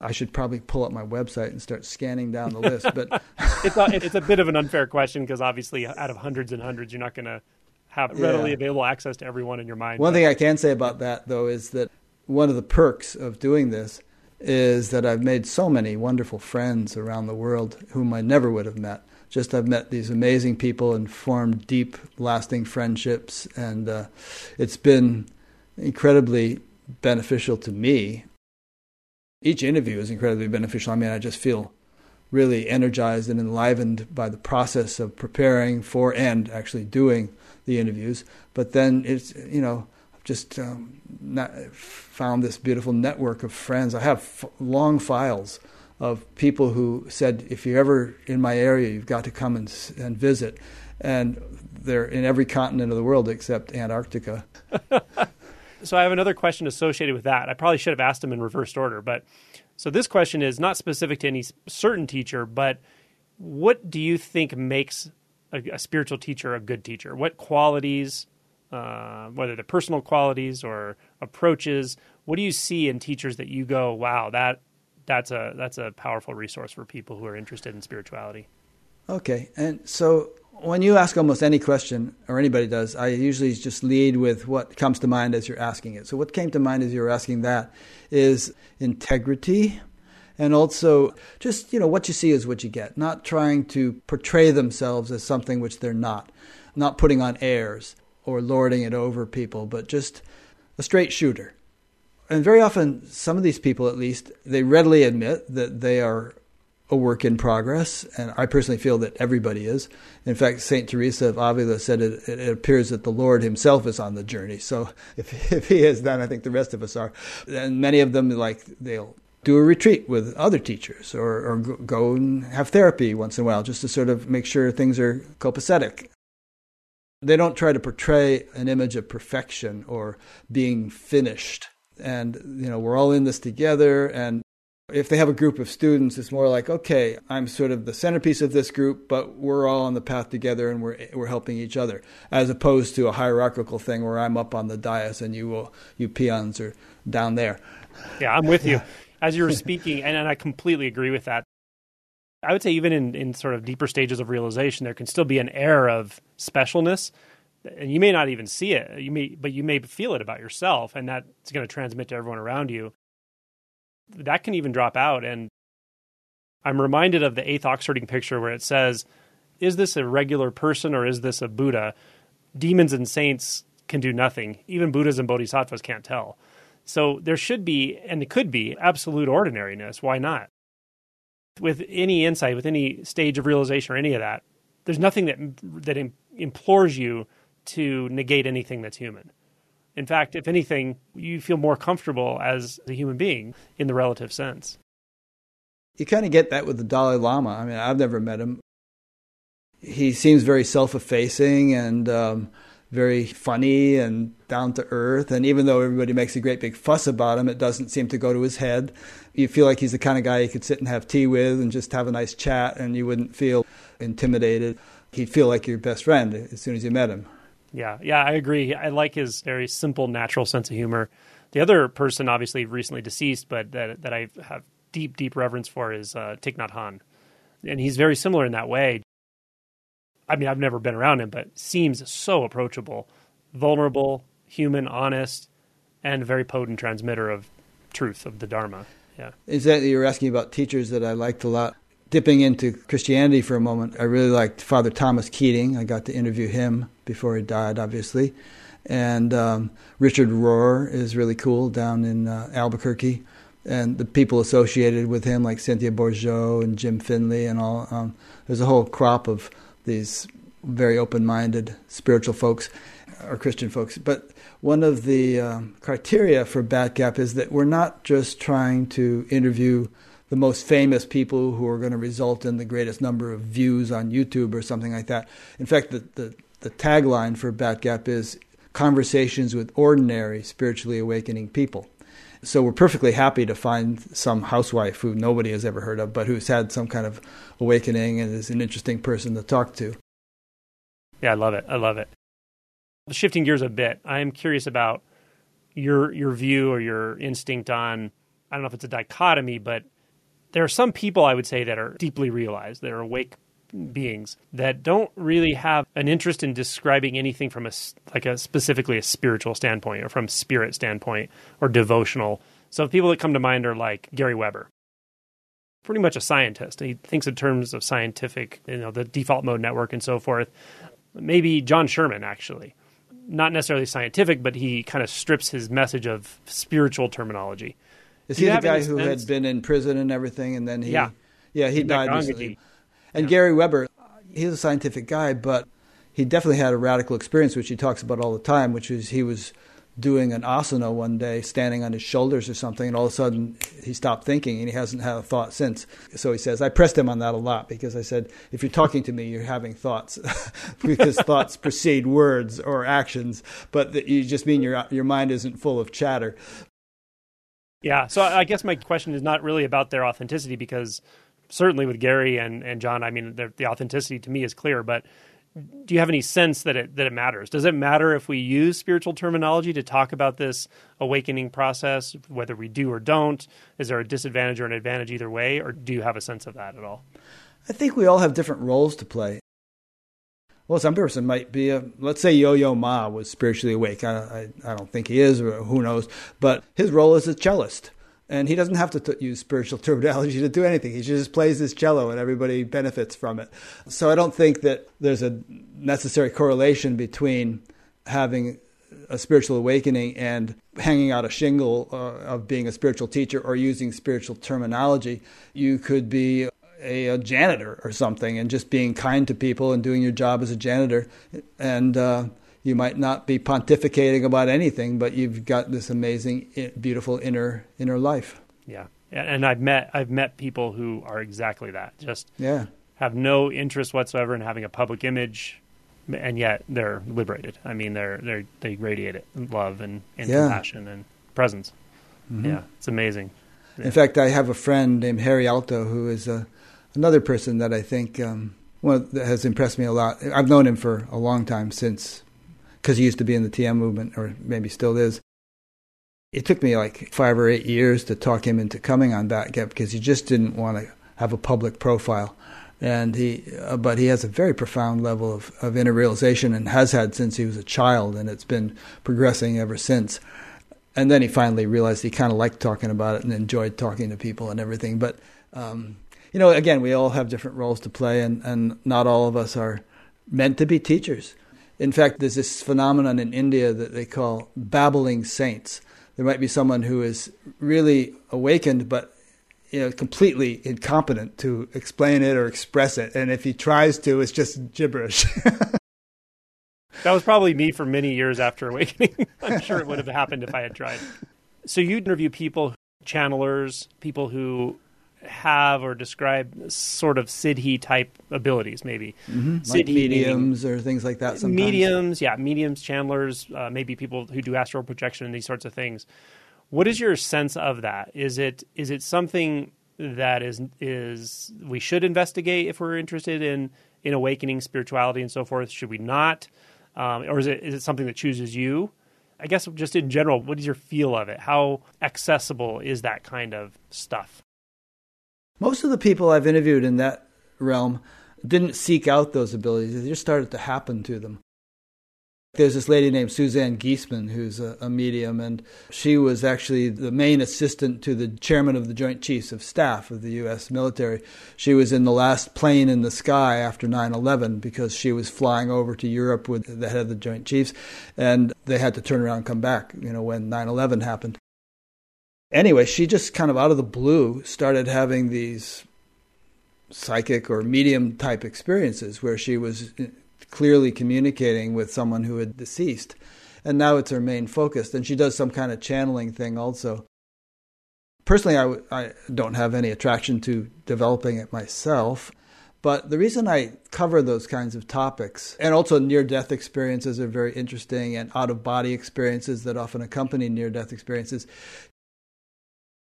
I should probably pull up my website and start scanning down the list. But [LAUGHS] it's a, it's a bit of an unfair question because obviously, out of hundreds and hundreds, you're not going to have readily yeah. available access to everyone in your mind. One but. thing I can say about that, though, is that one of the perks of doing this is that I've made so many wonderful friends around the world whom I never would have met. Just I've met these amazing people and formed deep, lasting friendships, and uh, it's been incredibly beneficial to me. Each interview is incredibly beneficial. I mean, I just feel really energized and enlivened by the process of preparing for and actually doing the interviews. But then it's you know just um, found this beautiful network of friends. I have f- long files of people who said, if you're ever in my area, you've got to come and, and visit. And they're in every continent of the world except Antarctica. [LAUGHS] so I have another question associated with that. I probably should have asked them in reversed order, but so this question is not specific to any certain teacher, but what do you think makes a, a spiritual teacher a good teacher? What qualities, uh, whether they're personal qualities or approaches, what do you see in teachers that you go, wow, that that's a that's a powerful resource for people who are interested in spirituality. Okay, and so when you ask almost any question, or anybody does, I usually just lead with what comes to mind as you're asking it. So, what came to mind as you were asking that is integrity, and also just you know what you see is what you get. Not trying to portray themselves as something which they're not, not putting on airs or lording it over people, but just a straight shooter. And very often, some of these people, at least, they readily admit that they are a work in progress, and I personally feel that everybody is. In fact, Saint Teresa of Avila said it, it, appears that the Lord Himself is on the journey. So [LAUGHS] if if He is, then I think the rest of us are. And many of them, like they'll do a retreat with other teachers, or, or go and have therapy once in a while, just to sort of make sure things are copacetic. They don't try to portray an image of perfection or being finished. And you know, we're all in this together, and if they have a group of students, it's more like, okay, I'm sort of the centerpiece of this group, but we're all on the path together and we're we're helping each other, as opposed to a hierarchical thing where I'm up on the dais and you will you peons are down there. Yeah, I'm with you. [LAUGHS] As you were speaking, and, and I completely agree with that. I would say even in, in sort of deeper stages of realization, there can still be an air of specialness, and you may not even see it. You may, but you may feel it about yourself, and that's going to transmit to everyone around you that can even drop out. And I'm reminded of the eighth Oxherding picture where it says, Is this a regular person or is this a Buddha? Demons and saints can do nothing. Even Buddhas and Bodhisattvas can't tell. So there should be, and it could be, absolute ordinariness. Why not? With any insight, with any stage of realization or any of that, there's nothing that that implores you to negate anything that's human. In fact, if anything, you feel more comfortable as a human being in the relative sense. You kind of get that with the Dalai Lama. I mean, I've never met him. He seems very self effacing and um, very funny and down to earth. And even though everybody makes a great big fuss about him, it doesn't seem to go to his head. You feel like he's the kind of guy you could sit and have tea with and just have a nice chat, and you wouldn't feel intimidated. He'd feel like your best friend as soon as you met him. Yeah, yeah, I agree. I like his very simple, natural sense of humor. The other person, obviously recently deceased, but that that I have deep, deep reverence for is uh, Thich Nhat Hanh, and he's very similar in that way. I mean, I've never been around him, but seems so approachable, vulnerable, human, honest, and very potent transmitter of truth of the Dharma. Yeah. Exactly. You were asking about teachers that I liked a lot dipping into Christianity for a moment, I really liked Father Thomas Keating. I got to interview him before he died, obviously. And um, Richard Rohr is really cool down in uh, Albuquerque. And the people associated with him, like Cynthia Bourgeault and Jim Finley, and all. Um, there's a whole crop of these very open minded spiritual folks or Christian folks. But one of the um, criteria for Bat Gap is that we're not just trying to interview the most famous people who are going to result in the greatest number of views on YouTube or something like that. In fact, the, the, the tagline for Bat Gap is conversations with ordinary spiritually awakening people. So we're perfectly happy to find some housewife who nobody has ever heard of, but who's had some kind of awakening and is an interesting person to talk to. Yeah, I love it. I love it. Shifting gears a bit, I am curious about your your view or your instinct on I don't know if it's a dichotomy, but there are some people I would say that are deeply realized, that are awake beings that don't really have an interest in describing anything from a like a specifically a spiritual standpoint or from spirit standpoint or devotional. So people that come to mind are like Gary Weber. Pretty much a scientist. He thinks in terms of scientific, you know, the default mode network and so forth. Maybe John Sherman actually. Not necessarily scientific, but he kind of strips his message of spiritual terminology. Is he the guy who had been in prison and everything, and then he? Yeah, yeah, he died recently. And yeah. Gary Weber, he's a scientific guy, but he definitely had a radical experience, which he talks about all the time, which is he was doing an asana one day, standing on his shoulders or something, and all of a sudden he stopped thinking and he hasn't had a thought since. So he says, I pressed him on that a lot because I said, if you're talking to me, you're having thoughts [LAUGHS] because thoughts precede words or actions, but you just mean your your mind isn't full of chatter. Yeah. So I guess my question is not really about their authenticity because certainly with Gary and, and John, I mean, the, the authenticity to me is clear, but do you have any sense that it that it matters? Does it matter if we use spiritual terminology to talk about this awakening process, whether we do or don't? Is there a disadvantage or an advantage either way, or do you have a sense of that at all? I think we all have different roles to play. Well, some person might be a, let's say Yo-Yo Ma was spiritually awake. I, I, I don't think he is, or who knows. But his role is a cellist and he doesn't have to t- use spiritual [LAUGHS] terminology to do anything. He just plays his cello, and everybody benefits from it. So I don't think that there's a necessary correlation between having a spiritual awakening and hanging out a shingle uh, of being a spiritual teacher or using spiritual terminology. You could be a, a, janitor or something and just being kind to people and doing your job as a janitor and. Uh, you might not be pontificating about anything, but you've got this amazing, beautiful inner inner life. Yeah, and I've met I've met people who are exactly that. Just yeah, have no interest whatsoever in having a public image, and yet they're liberated. I mean, they're they they radiate it love and, and yeah. compassion and presence. Mm-hmm. Yeah, it's amazing. Yeah. In fact, I have a friend named Harry Alto who is a, uh, another person that I think um, one that has impressed me a lot. I've known him for a long time since because he used to be in the TM movement, or maybe still is. It took me like five or eight years to talk him into coming on Batgap because he just didn't want to have a public profile. And he, uh, but he has a very profound level of, of inner realization and has had since he was a child, and it's been progressing ever since. And then he finally realized he kind of liked talking about it and enjoyed talking to people and everything. But um, you know, again, we all have different roles to play, and, and not all of us are meant to be teachers. In fact, there's this phenomenon in India that they call babbling saints. There might be someone who is really awakened, but you know, completely incompetent to explain it or express it. And if he tries to, it's just gibberish. [LAUGHS] that was probably me for many years after awakening. [LAUGHS] I'm sure it would have happened if I had tried. So you'd interview people, channelers, people who have or describe sort of Siddhi type abilities, maybe mm-hmm. like mediums or things like that. Sometimes. Mediums, yeah, mediums, channelers, uh, maybe people who do astral projection and these sorts of things. What is your sense of that? Is it is it something that is is we should investigate if we're interested in in awakening spirituality and so forth? Should we not, um, or is it is it something that chooses you? I guess just in general, what is your feel of it? How accessible is that kind of stuff? Most of the people I've interviewed in that realm didn't seek out those abilities, they just started to happen to them. There's this lady named Suzanne Giesemann who's a, a, medium, and she was actually the main assistant to the chairman of the Joint Chiefs of Staff of the U.S. military. She was in the last plane in the sky after 9 11 because she was flying over to Europe with the head of the Joint Chiefs, and they had to turn around and come back, you know, when 9 11 happened anyway, she just kind of out of the blue started having these psychic or medium type experiences where she was uh, clearly communicating with someone who had deceased. And now it's her main focus. And she does some kind of channeling thing also. Personally, I, I don't have any attraction to developing it myself. But the reason I cover those kinds of topics, and also near death experiences are very interesting, and out of body experiences that often accompany near death experiences,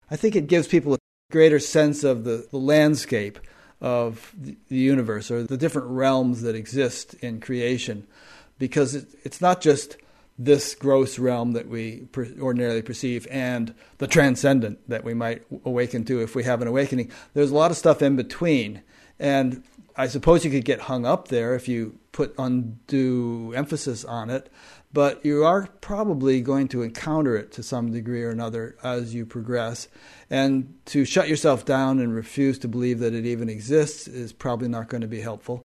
I think it gives people a greater sense of the, the landscape of the universe or the different realms that exist in creation because it, it's not just this gross realm that we per- ordinarily perceive and the transcendent that we might awaken to if we have an awakening. There's a lot of stuff in between. And I suppose you could get hung up there if you put undue emphasis on it but you are probably going to encounter it to some degree or another as you progress. And to shut yourself down and refuse to believe that it even exists is probably not going to be helpful.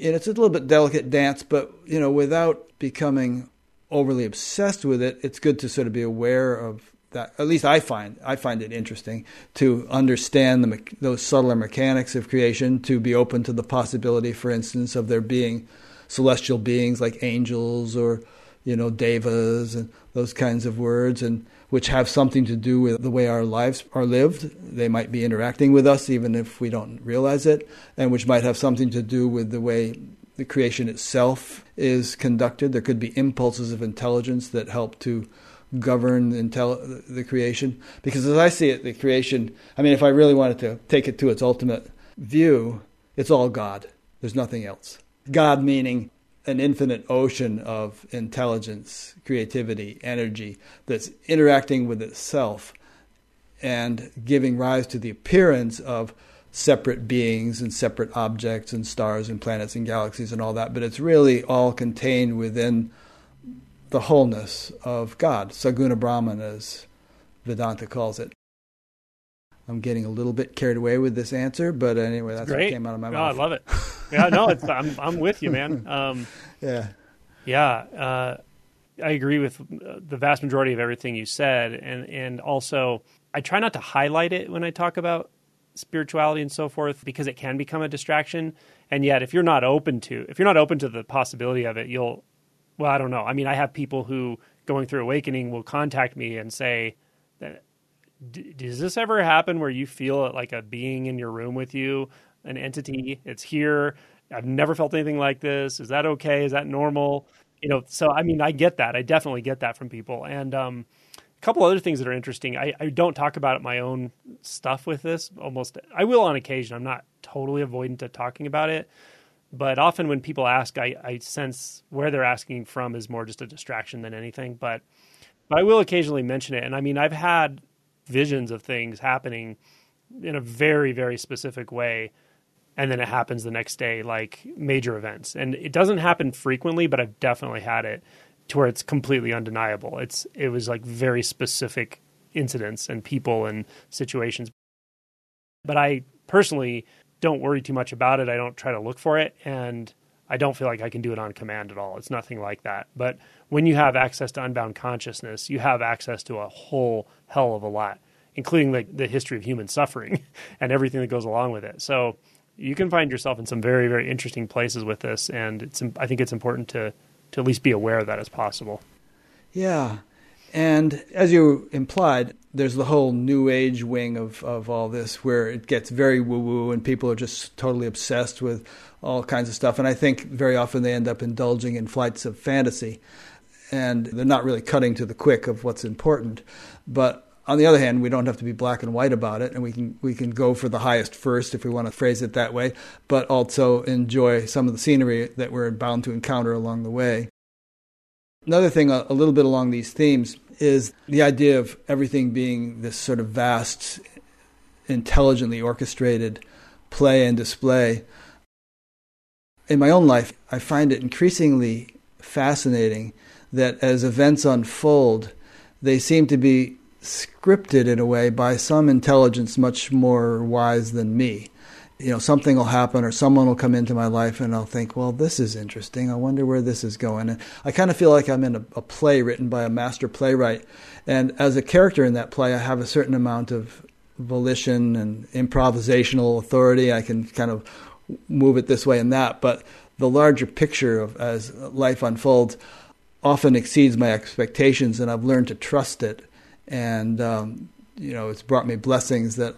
And it's a little bit delicate dance, but you know, without becoming overly obsessed with it, it's good to sort of be aware of that. At least I find I find it interesting to understand the, those subtler mechanics of creation, to be open to the possibility, for instance, of there being celestial beings like angels or you know devas and those kinds of words and which have something to do with the way our lives are lived. They might be interacting with us even if we don't realize it and which might have something to do with the way the creation itself is conducted. There could be impulses of intelligence that help to govern the creation. Because as i see it the creation i mean if i really wanted to take it to its ultimate view it's all god. There's nothing else God meaning an infinite ocean of intelligence, creativity, energy that's interacting with itself and giving rise to the appearance of separate beings and separate objects and stars and planets and galaxies and all that, but it's really all contained within the wholeness of God, Saguna Brahman, as Vedanta calls it. I'm getting a little bit carried away with this answer, but anyway, that's Great. what came out of my Oh, mouth. I love it. Yeah, no, I'm I'm with you, man. [LAUGHS] Um, Yeah. yeah, uh, I agree with uh, the vast majority of everything you said, and and also I try not to highlight it when I talk about spirituality and so forth because it can become a distraction. And yet, if you're not open to if you're not open to the possibility of it, you'll well, I don't know. I mean, I have people who going through awakening will contact me and say that D- does this ever happen where you feel like a being in your room with you, an entity? It's here. I've never felt anything like this. Is that okay? Is that normal? You know, so I mean, I get that. I definitely get that from people. And um, a couple other things that are interesting. I, I don't talk about my own stuff with this. Almost, I will on occasion. I'm not totally avoidant to talking about it, but often when people ask, I, I sense where they're asking from is more just a distraction than anything. But but I will occasionally mention it. And I mean, I've had visions of things happening in a very very specific way and then it happens the next day like major events. And it doesn't happen frequently but i've definitely had it to where it's completely undeniable. It's it was like very specific incidents and people and situations. But i personally don't worry too much about it. I don't try to look for it. And i don't feel like i can do it on command at all. It's nothing like that. But when you have access to unbound consciousness you have access to a whole hell of a lot including like the history of human suffering [LAUGHS] and everything that goes along with it. So you can find yourself in some very very interesting places with this and it's i think it's important to to at least be aware of that as possible. Yeah. And as you implied, there's the whole new age wing of, of all this where it gets very woo woo and people are just totally obsessed with all kinds of stuff. And I think very often they end up indulging in flights of fantasy and they're not really cutting to the quick of what's important. But on the other hand, we don't have to be black and white about it, and we can we can go for the highest first if we want to phrase it that way, but also enjoy some of the scenery that we're bound to encounter along the way. Another thing, a, a little bit along these themes, is the idea of everything being this sort of vast, intelligently orchestrated play and display. In my own life, I find it increasingly fascinating that as events unfold, they seem to be scripted in a way by some intelligence much more wise than me. You know, something will happen or someone will come into my life and I'll think, well, this is interesting. I wonder where this is going. And I kind of feel like I'm in a, a play written by a master playwright. And as a character in that play, I have a certain amount of volition and improvisational authority. I can kind of move it this way and that. But the larger picture of as life unfolds often exceeds my expectations, and I've learned to trust it. And um, you know, it's brought me blessings that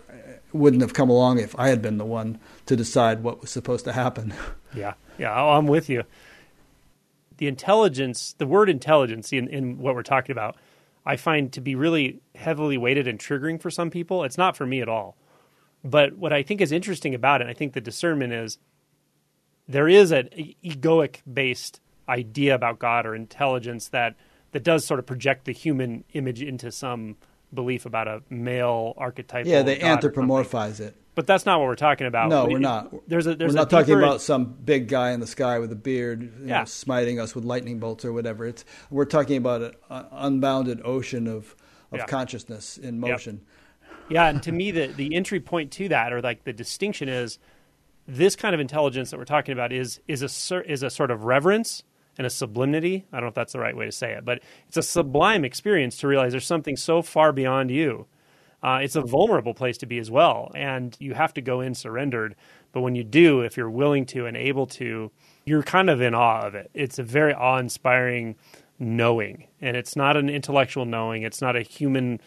wouldn't have come along if I had been the one to decide what was supposed to happen. [LAUGHS] Yeah, yeah, I'm with you. The intelligence, the word intelligence in, in what we're talking about, I find to be really heavily weighted and triggering for some people. It's not for me at all. But what I think is interesting about it, I think the discernment is there is an egoic based idea about God or intelligence that that does sort of project the human image into some belief about a male archetype. Yeah, they anthropomorphize it. But that's not what we're talking about. No, It- we're not. There's a there's we're not talking about some big guy in the sky with a beard, you Yeah. know, smiting us with lightning bolts or whatever. It's we're talking about an unbounded ocean of of Yeah. consciousness in motion. Yeah, and to me, the the entry point to that, or like the distinction, is this kind of intelligence that we're talking about is is a is a sort of reverence and a sublimity. I don't know if that's the right way to say it, but it's a sublime experience to realize there's something so far beyond you. Uh, it's a vulnerable place to be as well, and you have to go in surrendered. But when you do, if you're willing to and able to, you're kind of in awe of it. It's a very awe-inspiring knowing, and it's not an intellectual knowing. It's not a human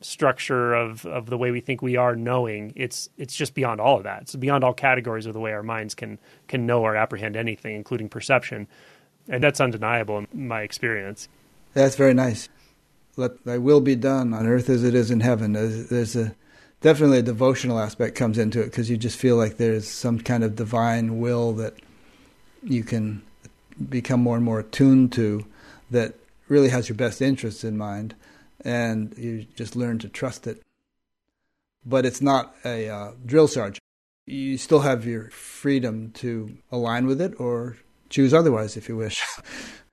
structure of, of the way we think we are knowing it's it's just beyond all of that it's beyond all categories of the way our minds can can know or apprehend anything including perception and that's undeniable in my experience That's very nice. Let thy will be done on earth as it is in heaven. There's, there's a definitely a devotional aspect comes into it because you just feel like there's some kind of divine will that you can become more and more attuned to that really has your best interests in mind, and you just learn to trust it. But it's not a uh, drill sergeant. You still have your freedom to align with it or choose otherwise if you wish.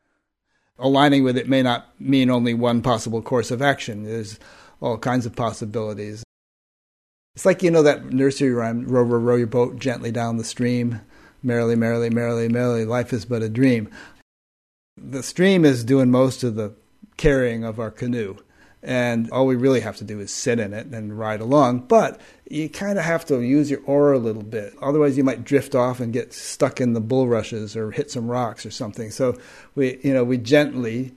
[LAUGHS] Aligning with it may not mean only one possible course of action. There's all kinds of possibilities. It's like, you know, that nursery rhyme row, row, row your boat gently down the stream. Merrily, merrily, merrily, merrily, life is but a dream. The stream is doing most of the carrying of our canoe. And all we really have to do is sit in it and ride along. But you kind of have to use your oar a little bit. Otherwise, you might drift off and get stuck in the bulrushes or hit some rocks or something. So we, you know, we gently,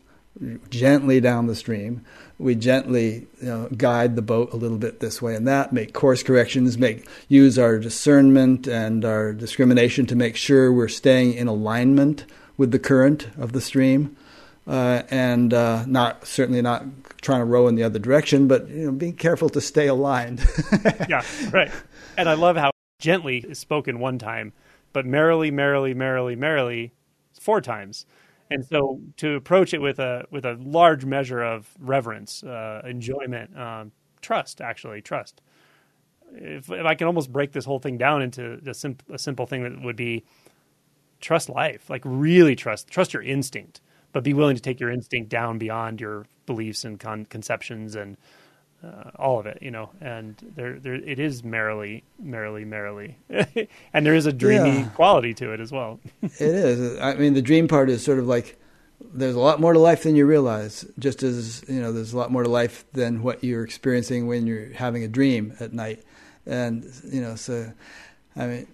gently down the stream. We gently you know, guide the boat a little bit this way and that. Make course corrections. Make use our discernment and our discrimination to make sure we're staying in alignment with the current of the stream. Uh, and uh, not certainly not trying to row in the other direction, but you know, being careful to stay aligned. [LAUGHS] yeah, right. And I love how gently is spoken one time, but merrily, merrily, merrily, merrily four times. And so to approach it with a with a large measure of reverence, uh, enjoyment, um, trust, actually trust. If, if I can almost break this whole thing down into a, sim- a simple thing that would be trust life, like really trust trust your instinct but be willing to take your instinct down beyond your beliefs and con- conceptions and uh, all of it, you know. And there, there, it is merrily, merrily, merrily, [LAUGHS] and there is a dreamy yeah. quality to it as well. [LAUGHS] it is. I mean, the dream part is sort of like there's a lot more to life than you realize. Just as you know, there's a lot more to life than what you're experiencing when you're having a dream at night. And you know, so I mean,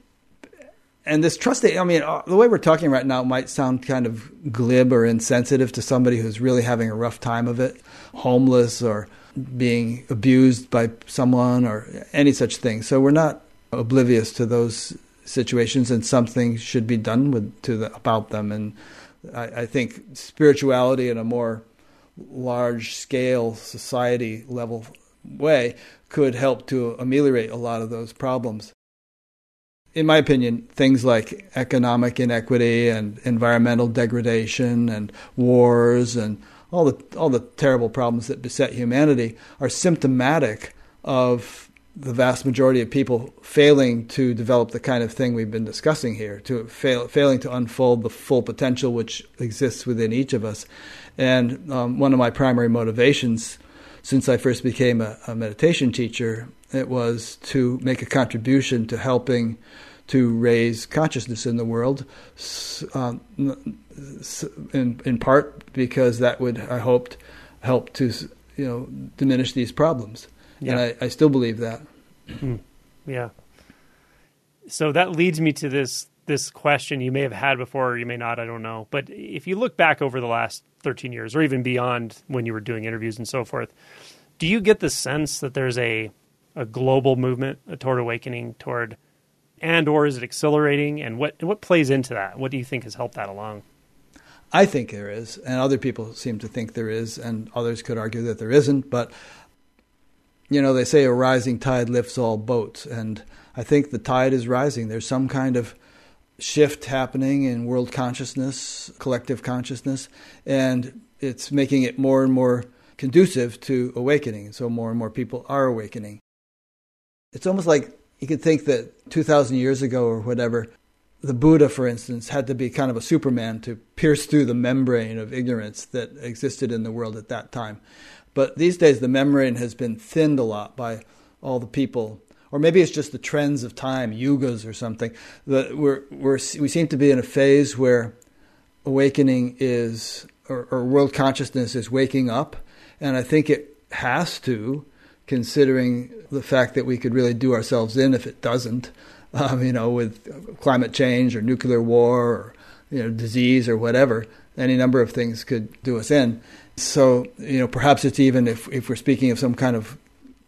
and this trust i mean uh, the way we're talking right now might sound kind of glib or insensitive to somebody who's really having a rough time of it homeless or being abused by someone or any such thing. So we're not oblivious to those situations and something should be done with to the, about them. And I, I think spirituality in a more large scale society level way could help to ameliorate a lot of those problems in my opinion, things like economic inequity and environmental degradation and wars and all the all the terrible problems that beset humanity are symptomatic of the vast majority of people failing to develop the kind of thing we've been discussing here, to fail, failing to unfold the full potential which exists within each of us. And um, one of my primary motivations since I first became a, a meditation teacher it was to make a contribution to helping to raise consciousness in the world, um, in, in part because that would, I hoped, help to you know diminish these problems. Yeah. And I, I still believe that. Mm. Yeah. So that leads me to this this question you may have had before or you may not, I don't know. But if you look back over the last 13 years or even beyond when you were doing interviews and so forth, do you get the sense that there's a a global movement toward awakening, toward, and or is it accelerating? And what what plays into that? What do you think has helped that along? I think there is, and other people seem to think there is, and others could argue that there isn't. But you know, they say a rising tide lifts all boats, and I think the tide is rising. There's some kind of shift happening in world consciousness, collective consciousness, and it's making it more and more conducive to awakening. So more and more people are awakening. It's almost like you could think that 2,000 years ago or whatever, the Buddha, for instance, had to be kind of a Superman to pierce through the membrane of ignorance that existed in the world at that time. But these days, the membrane has been thinned a lot by all the people, or maybe it's just the trends of time, yugas or something. That we're, we're, we seem to be in a phase where awakening is, or, or world consciousness is waking up, and I think it has to considering the fact that we could really do ourselves in if it doesn't. Um, you know, with climate change or nuclear war or you know disease or whatever, any number of things could do us in. So you know, perhaps it's even if if we're speaking of some kind of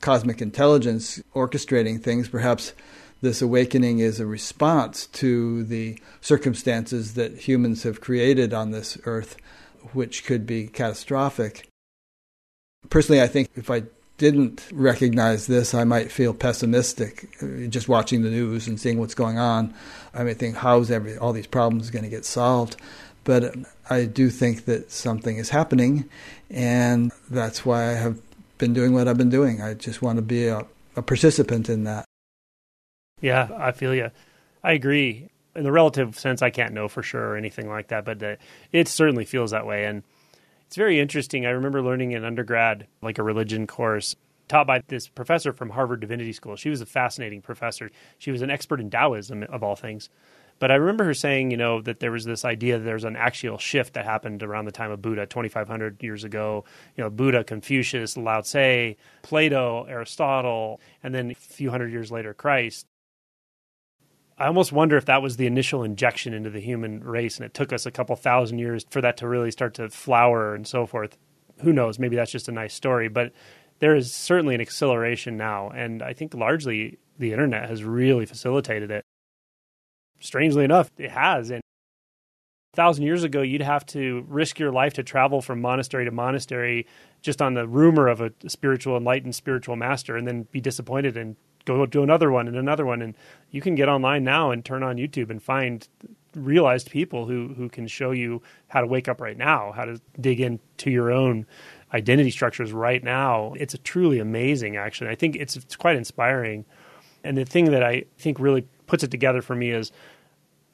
cosmic intelligence orchestrating things, perhaps this awakening is a response to the circumstances that humans have created on this earth, which could be catastrophic. Personally, I think if I didn't recognize this, I might feel pessimistic uh, just watching the news and seeing what's going on. I might think, how's every, all these problems going to get solved? But I do think that something is happening, and that's why I have been doing what I've been doing. I just want to be a, a participant in that. Yeah, I feel you. I agree. In the relative sense, I can't know for sure or anything like that, but uh, it certainly feels that way. And it's very interesting. I remember learning in undergrad, like a religion course, taught by this professor from Harvard Divinity School. She was a fascinating professor. She was an expert in Taoism, of all things. But I remember her saying, you know, that there was this idea that there was an axial shift that happened around the time of Buddha, 2,500 years ago. You know, Buddha, Confucius, Lao Tse, Plato, Aristotle, and then a few hundred years later, Christ. I almost wonder if that was the initial injection into the human race, and it took us a couple thousand years for that to really start to flower and so forth. Who knows? Maybe that's just a nice story, but there is certainly an acceleration now, and I think largely the internet has really facilitated it. Strangely enough, it has. And a thousand years ago, you'd have to risk your life to travel from monastery to monastery just on the rumor of a spiritual, enlightened spiritual master, and then be disappointed and go do another one and another one. And you can get online now and turn on YouTube and find realized people who who can show you how to wake up right now, how to dig into your own identity structures right now. It's a truly amazing, actually. I think it's it's quite inspiring. And the thing that I think really puts it together for me is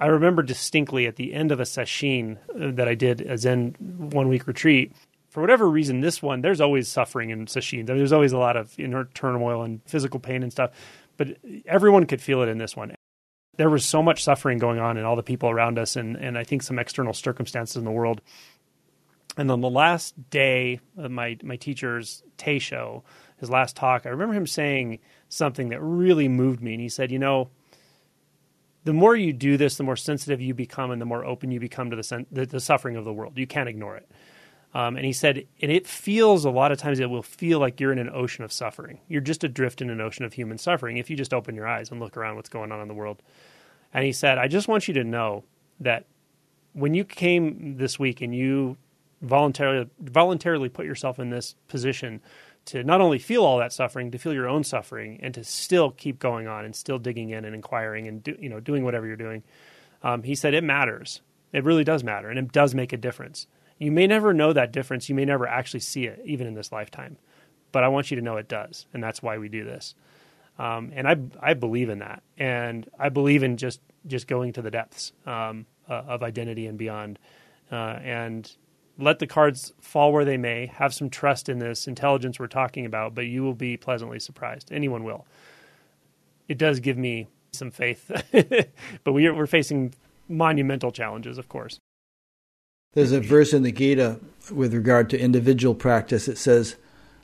I remember distinctly at the end of a sesshin uh, that I did a Zen one week retreat for whatever reason, this one, there's always suffering in sesshin. There's always a lot of inner turmoil and physical pain and stuff. But everyone could feel it in this one. There was so much suffering going on in all the people around us, and, and I think some external circumstances in the world. And on the last day of my, my teacher's Teisho, his last talk, I remember him saying something that really moved me. And he said, You know, the more you do this, the more sensitive you become and the more open you become to the, sen- the, the suffering of the world. You can't ignore it. Um, and he said, and it feels a lot of times it will feel like you're in an ocean of suffering. You're just adrift in an ocean of human suffering if you just open your eyes and look around what's going on in the world. And he said, I just want you to know that when you came this week and you voluntarily voluntarily put yourself in this position to not only feel all that suffering, to feel your own suffering, and to still keep going on and still digging in and inquiring and do, you know doing whatever you're doing. Um, he said it matters. It really does matter, and it does make a difference. You may never know that difference. You may never actually see it, even in this lifetime. But I want you to know it does, and that's why we do this. Um, and I I believe in that, and I believe in just just going to the depths um, uh, of identity and beyond, uh, and let the cards fall where they may. Have some trust in this intelligence we're talking about, but you will be pleasantly surprised. Anyone will. It does give me some faith, [LAUGHS] but we are, we're facing monumental challenges, of course. There's a verse in the Gita with regard to individual practice. It says,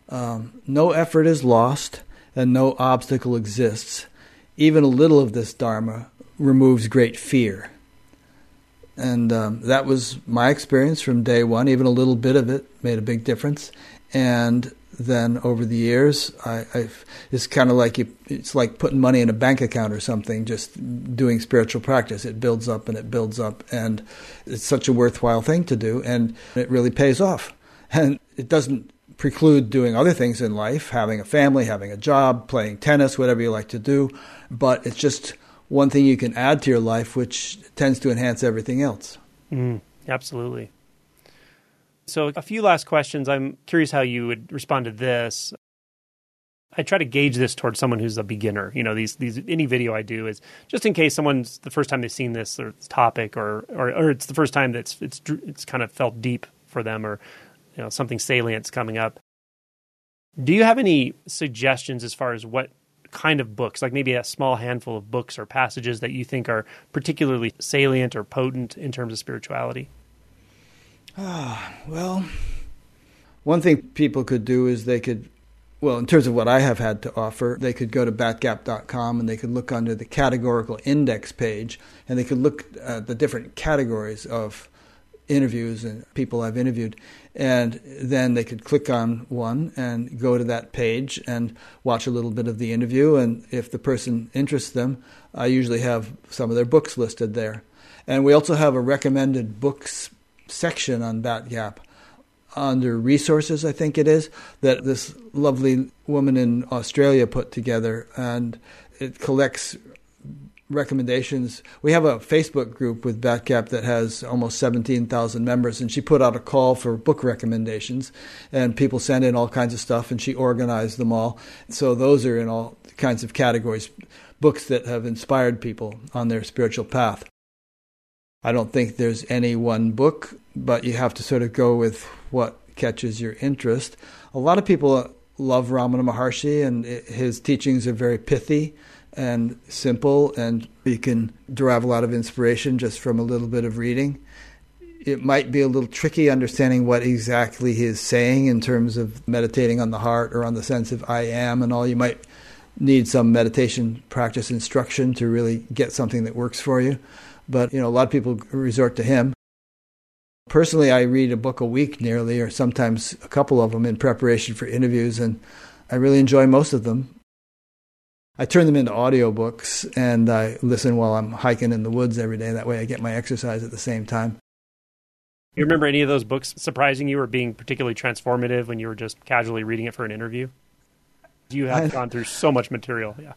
um, No effort is lost and no obstacle exists. Even a little of this Dharma removes great fear. And um, that was my experience from day one. Even a little bit of it made a big difference. And then over the years, I, I've, it's kind of like you, it's like putting money in a bank account or something. Just doing spiritual practice, it builds up and it builds up, and it's such a worthwhile thing to do, and it really pays off. And it doesn't preclude doing other things in life, having a family, having a job, playing tennis, whatever you like to do, but it's just one thing you can add to your life, which tends to enhance everything else. Mm, absolutely. So, a few last questions. I'm curious how you would respond to this. I try to gauge this towards someone who's a beginner. You know, these these any video I do is just in case someone's the first time they've seen this or topic, or, or or it's the first time that's it's it's kind of felt deep for them, or you know something salient's coming up. Do you have any suggestions as far as what kind of books, like maybe a small handful of books or passages that you think are particularly salient or potent in terms of spirituality? Ah, [SIGHS] well, one thing people could do is they could, well, in terms of what I have had to offer, they could go to batgap.com and they could look under the categorical index page and they could look at the different categories of interviews and people I've interviewed. And then they could click on one and go to that page and watch a little bit of the interview. And if the person interests them, I usually have some of their books listed there. And we also have a recommended books section on Batgap. under resources, I think it is, that this lovely woman in Australia put together. And it collects recommendations. We have a Facebook group with Batgap that has almost 17,000 members, and she put out a call for book recommendations, and people sent in all kinds of stuff, and she organized them all. So those are in all kinds of categories books that have inspired people on their spiritual path. I don't think there's any one book, but you have to sort of go with what catches your interest. A lot of people love Ramana Maharshi, and his teachings are very pithy and simple, and you can derive a lot of inspiration just from a little bit of reading. It might be a little tricky understanding what exactly he is saying in terms of meditating on the heart or on the sense of I am and all. You might need some meditation practice instruction to really get something that works for you. But, you know, a lot of people resort to him. Personally, I read a book a week nearly, or sometimes a couple of them in preparation for interviews, and I really enjoy most of them. I turn them into audiobooks and I listen while I'm hiking in the woods every day. That way I get my exercise at the same time. You remember any of those books surprising you or being particularly transformative when you were just casually reading it for an interview? You have gone through so much material, yeah.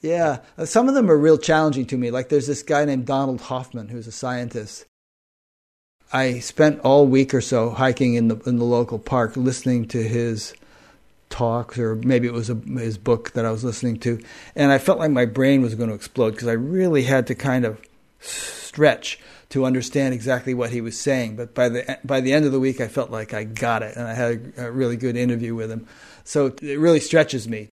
Yeah, uh, some of them are real challenging to me. Like there's this guy named Donald Hoffman who's a scientist. I spent all week or so hiking in the in the local park, listening to his talks, or maybe it was a, his book that I was listening to, and I felt like my brain was going to explode because I really had to kind of stretch to understand exactly what he was saying. But by the by the end of the week, I felt like I got it, and I had a, a really good interview with him. So it really stretches me.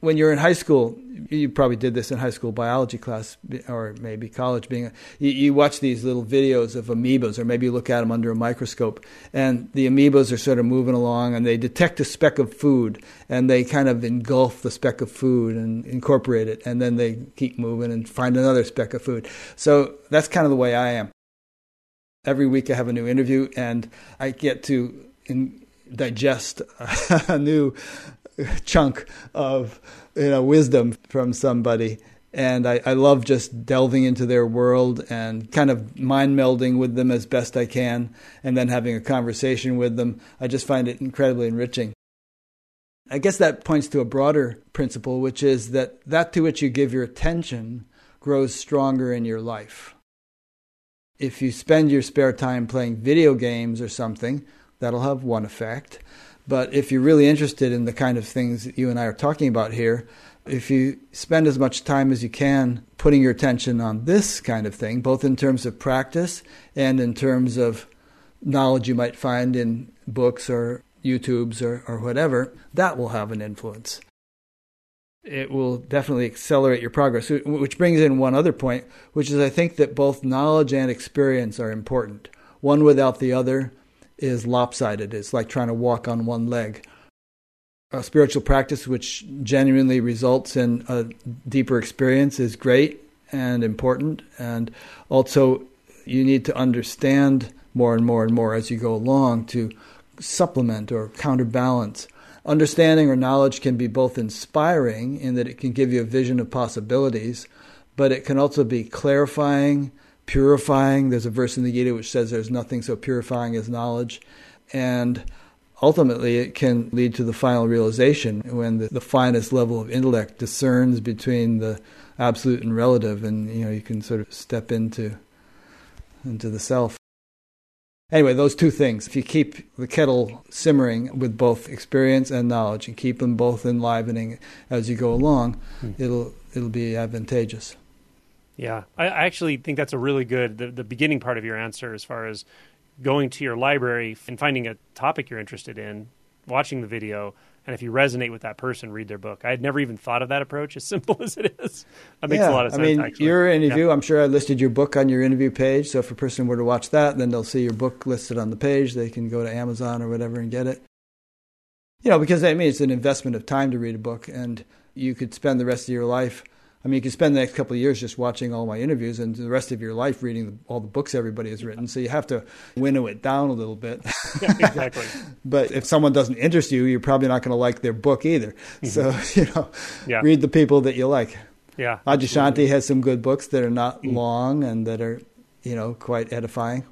When you're in high school, you probably did this in high school biology class or maybe college being you, you, watch these little videos of amoebas or maybe you look at them under a microscope and the amoebas are sort of moving along and they detect a speck of food and they kind of engulf the speck of food and incorporate it and then they keep moving and find another speck of food. So that's kind of the way i am. Every week i have a new interview and i get to in, digest a new chunk of you know wisdom from somebody and I, I, love just delving into their world and kind of mind melding with them as best I can, and then having a conversation with them. I just find it incredibly enriching. I guess that points to a broader principle, which is that that to which you give your attention grows stronger in your life. If you spend your spare time playing video games or something, that'll have one effect. But if you're really interested in the kind of things that you and I are talking about here, if you spend as much time as you can putting your attention on this kind of thing, both in terms of practice and in terms of knowledge you might find in books or YouTubes or, or whatever, that will have an influence. It will definitely accelerate your progress, which brings in one other point, which is I think that both knowledge and experience are important. One without the other is lopsided. It's like trying to walk on one leg. A spiritual practice which genuinely results in a deeper experience is great and important. And also, you need to understand more and more and more as you go along to supplement or counterbalance. Understanding or knowledge can be both inspiring in that it can give you a vision of possibilities, but it can also be clarifying purifying. There's a verse in the Gita which says there's nothing so purifying as knowledge. And ultimately, it can lead to the final realization when the, the finest level of intellect discerns between the absolute and relative, and you know you can sort of step into into the self. Anyway, those two things. If you keep the kettle simmering with both experience and knowledge, and keep them both enlivening as you go along, hmm. it'll it'll be advantageous. Yeah, I, actually think that's a really good the, the beginning part of your answer as far as going to your library and finding a topic you're interested in, watching the video, and if you resonate with that person, read their book. I had never even thought of that approach, [LAUGHS] as simple as it is. That makes yeah, a lot of sense. I mean, actually. your interview, yeah. I'm sure I listed your book on your interview page. So if a person were to watch that, then they'll see your book listed on the page. They can go to Amazon or whatever and get it. You know, because I mean, it's an investment of time to read a book, and you could spend the rest of your life I mean, you can spend the next couple of years just watching all my interviews and the rest of your life reading the, all the books everybody has written. So you have to winnow it down a little bit. yeah, [LAUGHS] exactly. but if someone doesn't interest you, you're probably not going to like their book either. Mm-hmm. So, [LAUGHS] you know, yeah. read the people that you like. Yeah. Adyashanti has some good books that are not mm-hmm. long and that are, you know, quite edifying.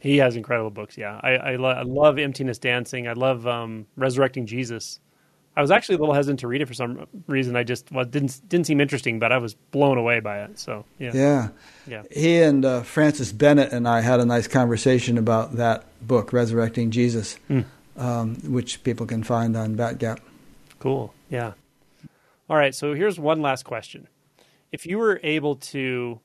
He has incredible books. Yeah, I, I, lo- I love Emptiness Dancing. I love um, Resurrecting Jesus. I was actually a little hesitant to read it for some reason. I just well, didn't didn't seem interesting, but I was blown away by it. So yeah, Yeah. yeah, He and uh, Francis Bennett and I had a nice conversation about that book, Resurrecting Jesus, Hmm. um, which people can find on Batgap. cool. Yeah. All right. So here's one last question: If you were able to,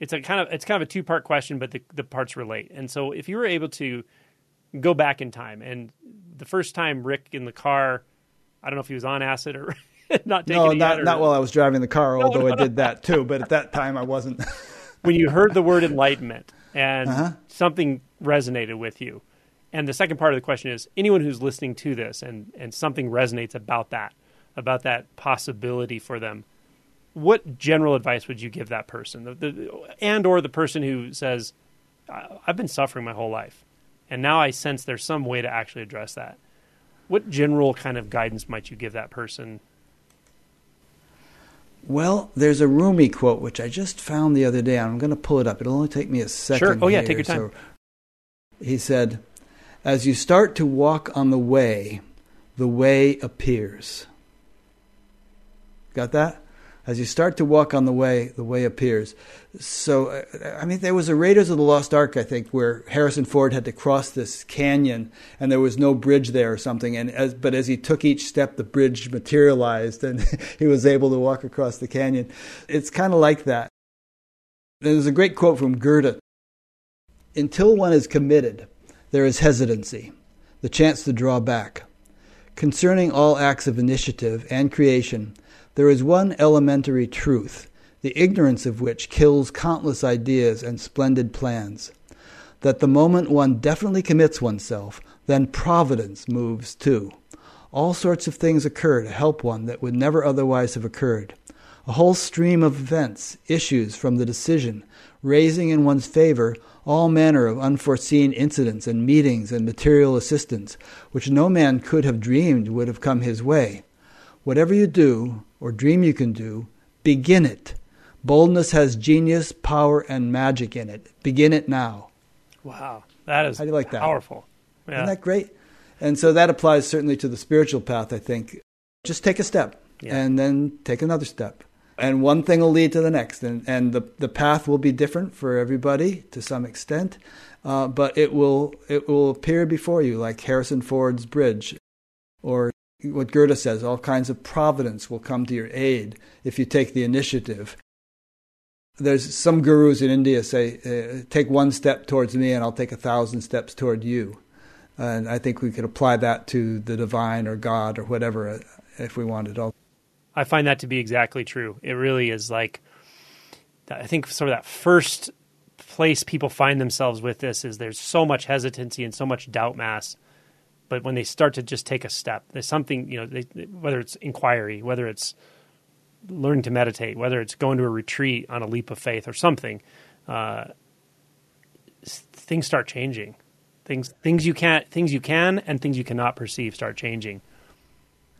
it's a kind of it's kind of a two part question, but the the parts relate. And so if you were able to go back in time, and the first time Rick in the car, I don't know if he was on acid or [LAUGHS] not taking No, it not, or- not while I was driving the car, although I did that too. But at that time, I wasn't. [LAUGHS] when you heard the word enlightenment and Uh-huh. something resonated with you. And the second part of the question is anyone who's listening to this and, and something resonates about that, about that possibility for them, what general advice would you give that person? The, the, and or the person who says, "I- I've been suffering my whole life, and now I sense there's some way to actually address that. What general kind of guidance might you give that person? Well, there's a Rumi quote which I just found the other day. I'm going to pull it up. It'll only take me a second. Sure. Oh, yeah, here. take your time. So he said, "As you start to walk on the way, the way appears." Got that? As you start to walk on the way, the way appears. So, uh, I mean, there was a Raiders of the Lost Ark, I think, where Harrison Ford had to cross this canyon, and there was no bridge there or something. And as, but as he took each step, the bridge materialized, and [LAUGHS] he was able to walk across the canyon. It's kind of like that. There's a great quote from Goethe: "Until one is committed, there is hesitancy, the chance to draw back. Concerning all acts of initiative and creation." There is one elementary truth, the ignorance of which kills countless ideas and splendid plans. That the moment one definitely commits oneself, then providence moves too. All sorts of things occur to help one that would never otherwise have occurred. A whole stream of events issues from the decision, raising in one's favor all manner of unforeseen incidents and meetings and material assistance, which no man could have dreamed would have come his way. Whatever you do, or dream you can do, begin it. Boldness has genius, power, and magic in it. Begin it now. Wow, that is How do you like that? powerful. Yeah. Isn't that great? And so that applies certainly to the spiritual path, I think. Just take a step Yeah. and then take another step. And one thing will lead to the next. And, and the, the path will be different for everybody to some extent, uh, but it will, it will appear before you like Harrison Ford's bridge or what Goethe says all kinds of providence will come to your aid if you take the initiative. There's some gurus in India say, uh, take one step towards me and I'll take a thousand steps toward you. And I think we could apply that to the divine or God or whatever uh, if we wanted. I find that to be exactly true. It really is like I think sort of that first place people find themselves with this is there's so much hesitancy and so much doubt mass. But when they start to just take a step, there's something you know, they, whether it's inquiry, whether it's learning to meditate, whether it's going to a retreat on a leap of faith or something, uh, things start changing. Things things you can't things you can and things you cannot perceive start changing.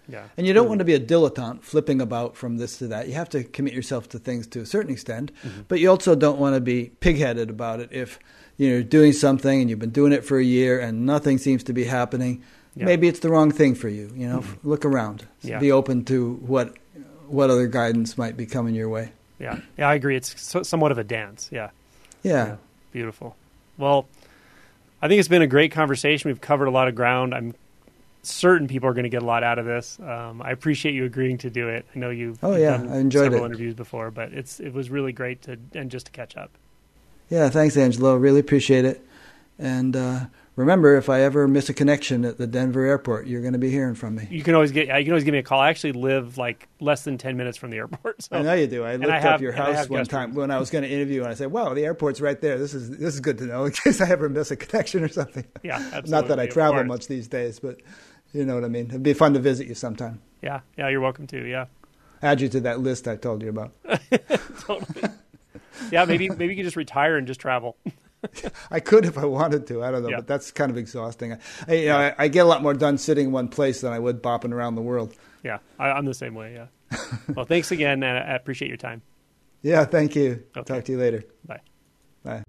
Yeah, And you don't want to be a dilettante flipping about from this to that. You have to commit yourself to things to a certain extent, but you also don't want to be pigheaded about it. If you're doing something and you've been doing it for a year and nothing seems to be happening, Yeah. maybe it's the wrong thing for you. You know, look around, Yeah. be open to what what other guidance might be coming your way. yeah, yeah. I agree. It's so, somewhat of a dance. Yeah. Yeah. Beautiful. Well, I think it's been a great conversation. We've covered a lot of ground. I'm certain people are going to get a lot out of this. Um, I appreciate you agreeing to do it. I know you've, Oh, yeah, done I enjoyed several it. interviews before, but it's it was really great to and just to catch up. Yeah, thanks, Angelo. Really appreciate it. And uh, remember, if I ever miss a connection at the Denver airport, you're going to be hearing from me. You can always get you can always give me a call. I actually live like less than ten minutes from the airport. [LAUGHS] So I know you do. I looked I up your house one time rooms. when I was going to interview, and I said, "Wow, the airport's right there. This is this is good to know in case I ever miss a connection or something." [LAUGHS] yeah, absolutely. [LAUGHS] Not that I travel much these days, but you know what I mean. It'd be fun to visit you sometime. Yeah, yeah, you're welcome to. Yeah, Add you to that list I told you about. totally. Yeah, maybe maybe you could just retire and just travel. [LAUGHS] I could if I wanted to. I don't know, Yeah. but that's kind of exhausting. I, you know, I, I get a lot more done sitting in one place than I would bopping around the world. Yeah, I, I'm the same way. Yeah. well, thanks again, and I appreciate your time. [LAUGHS] Yeah, thank you. Okay. Talk to you later. Bye. Bye.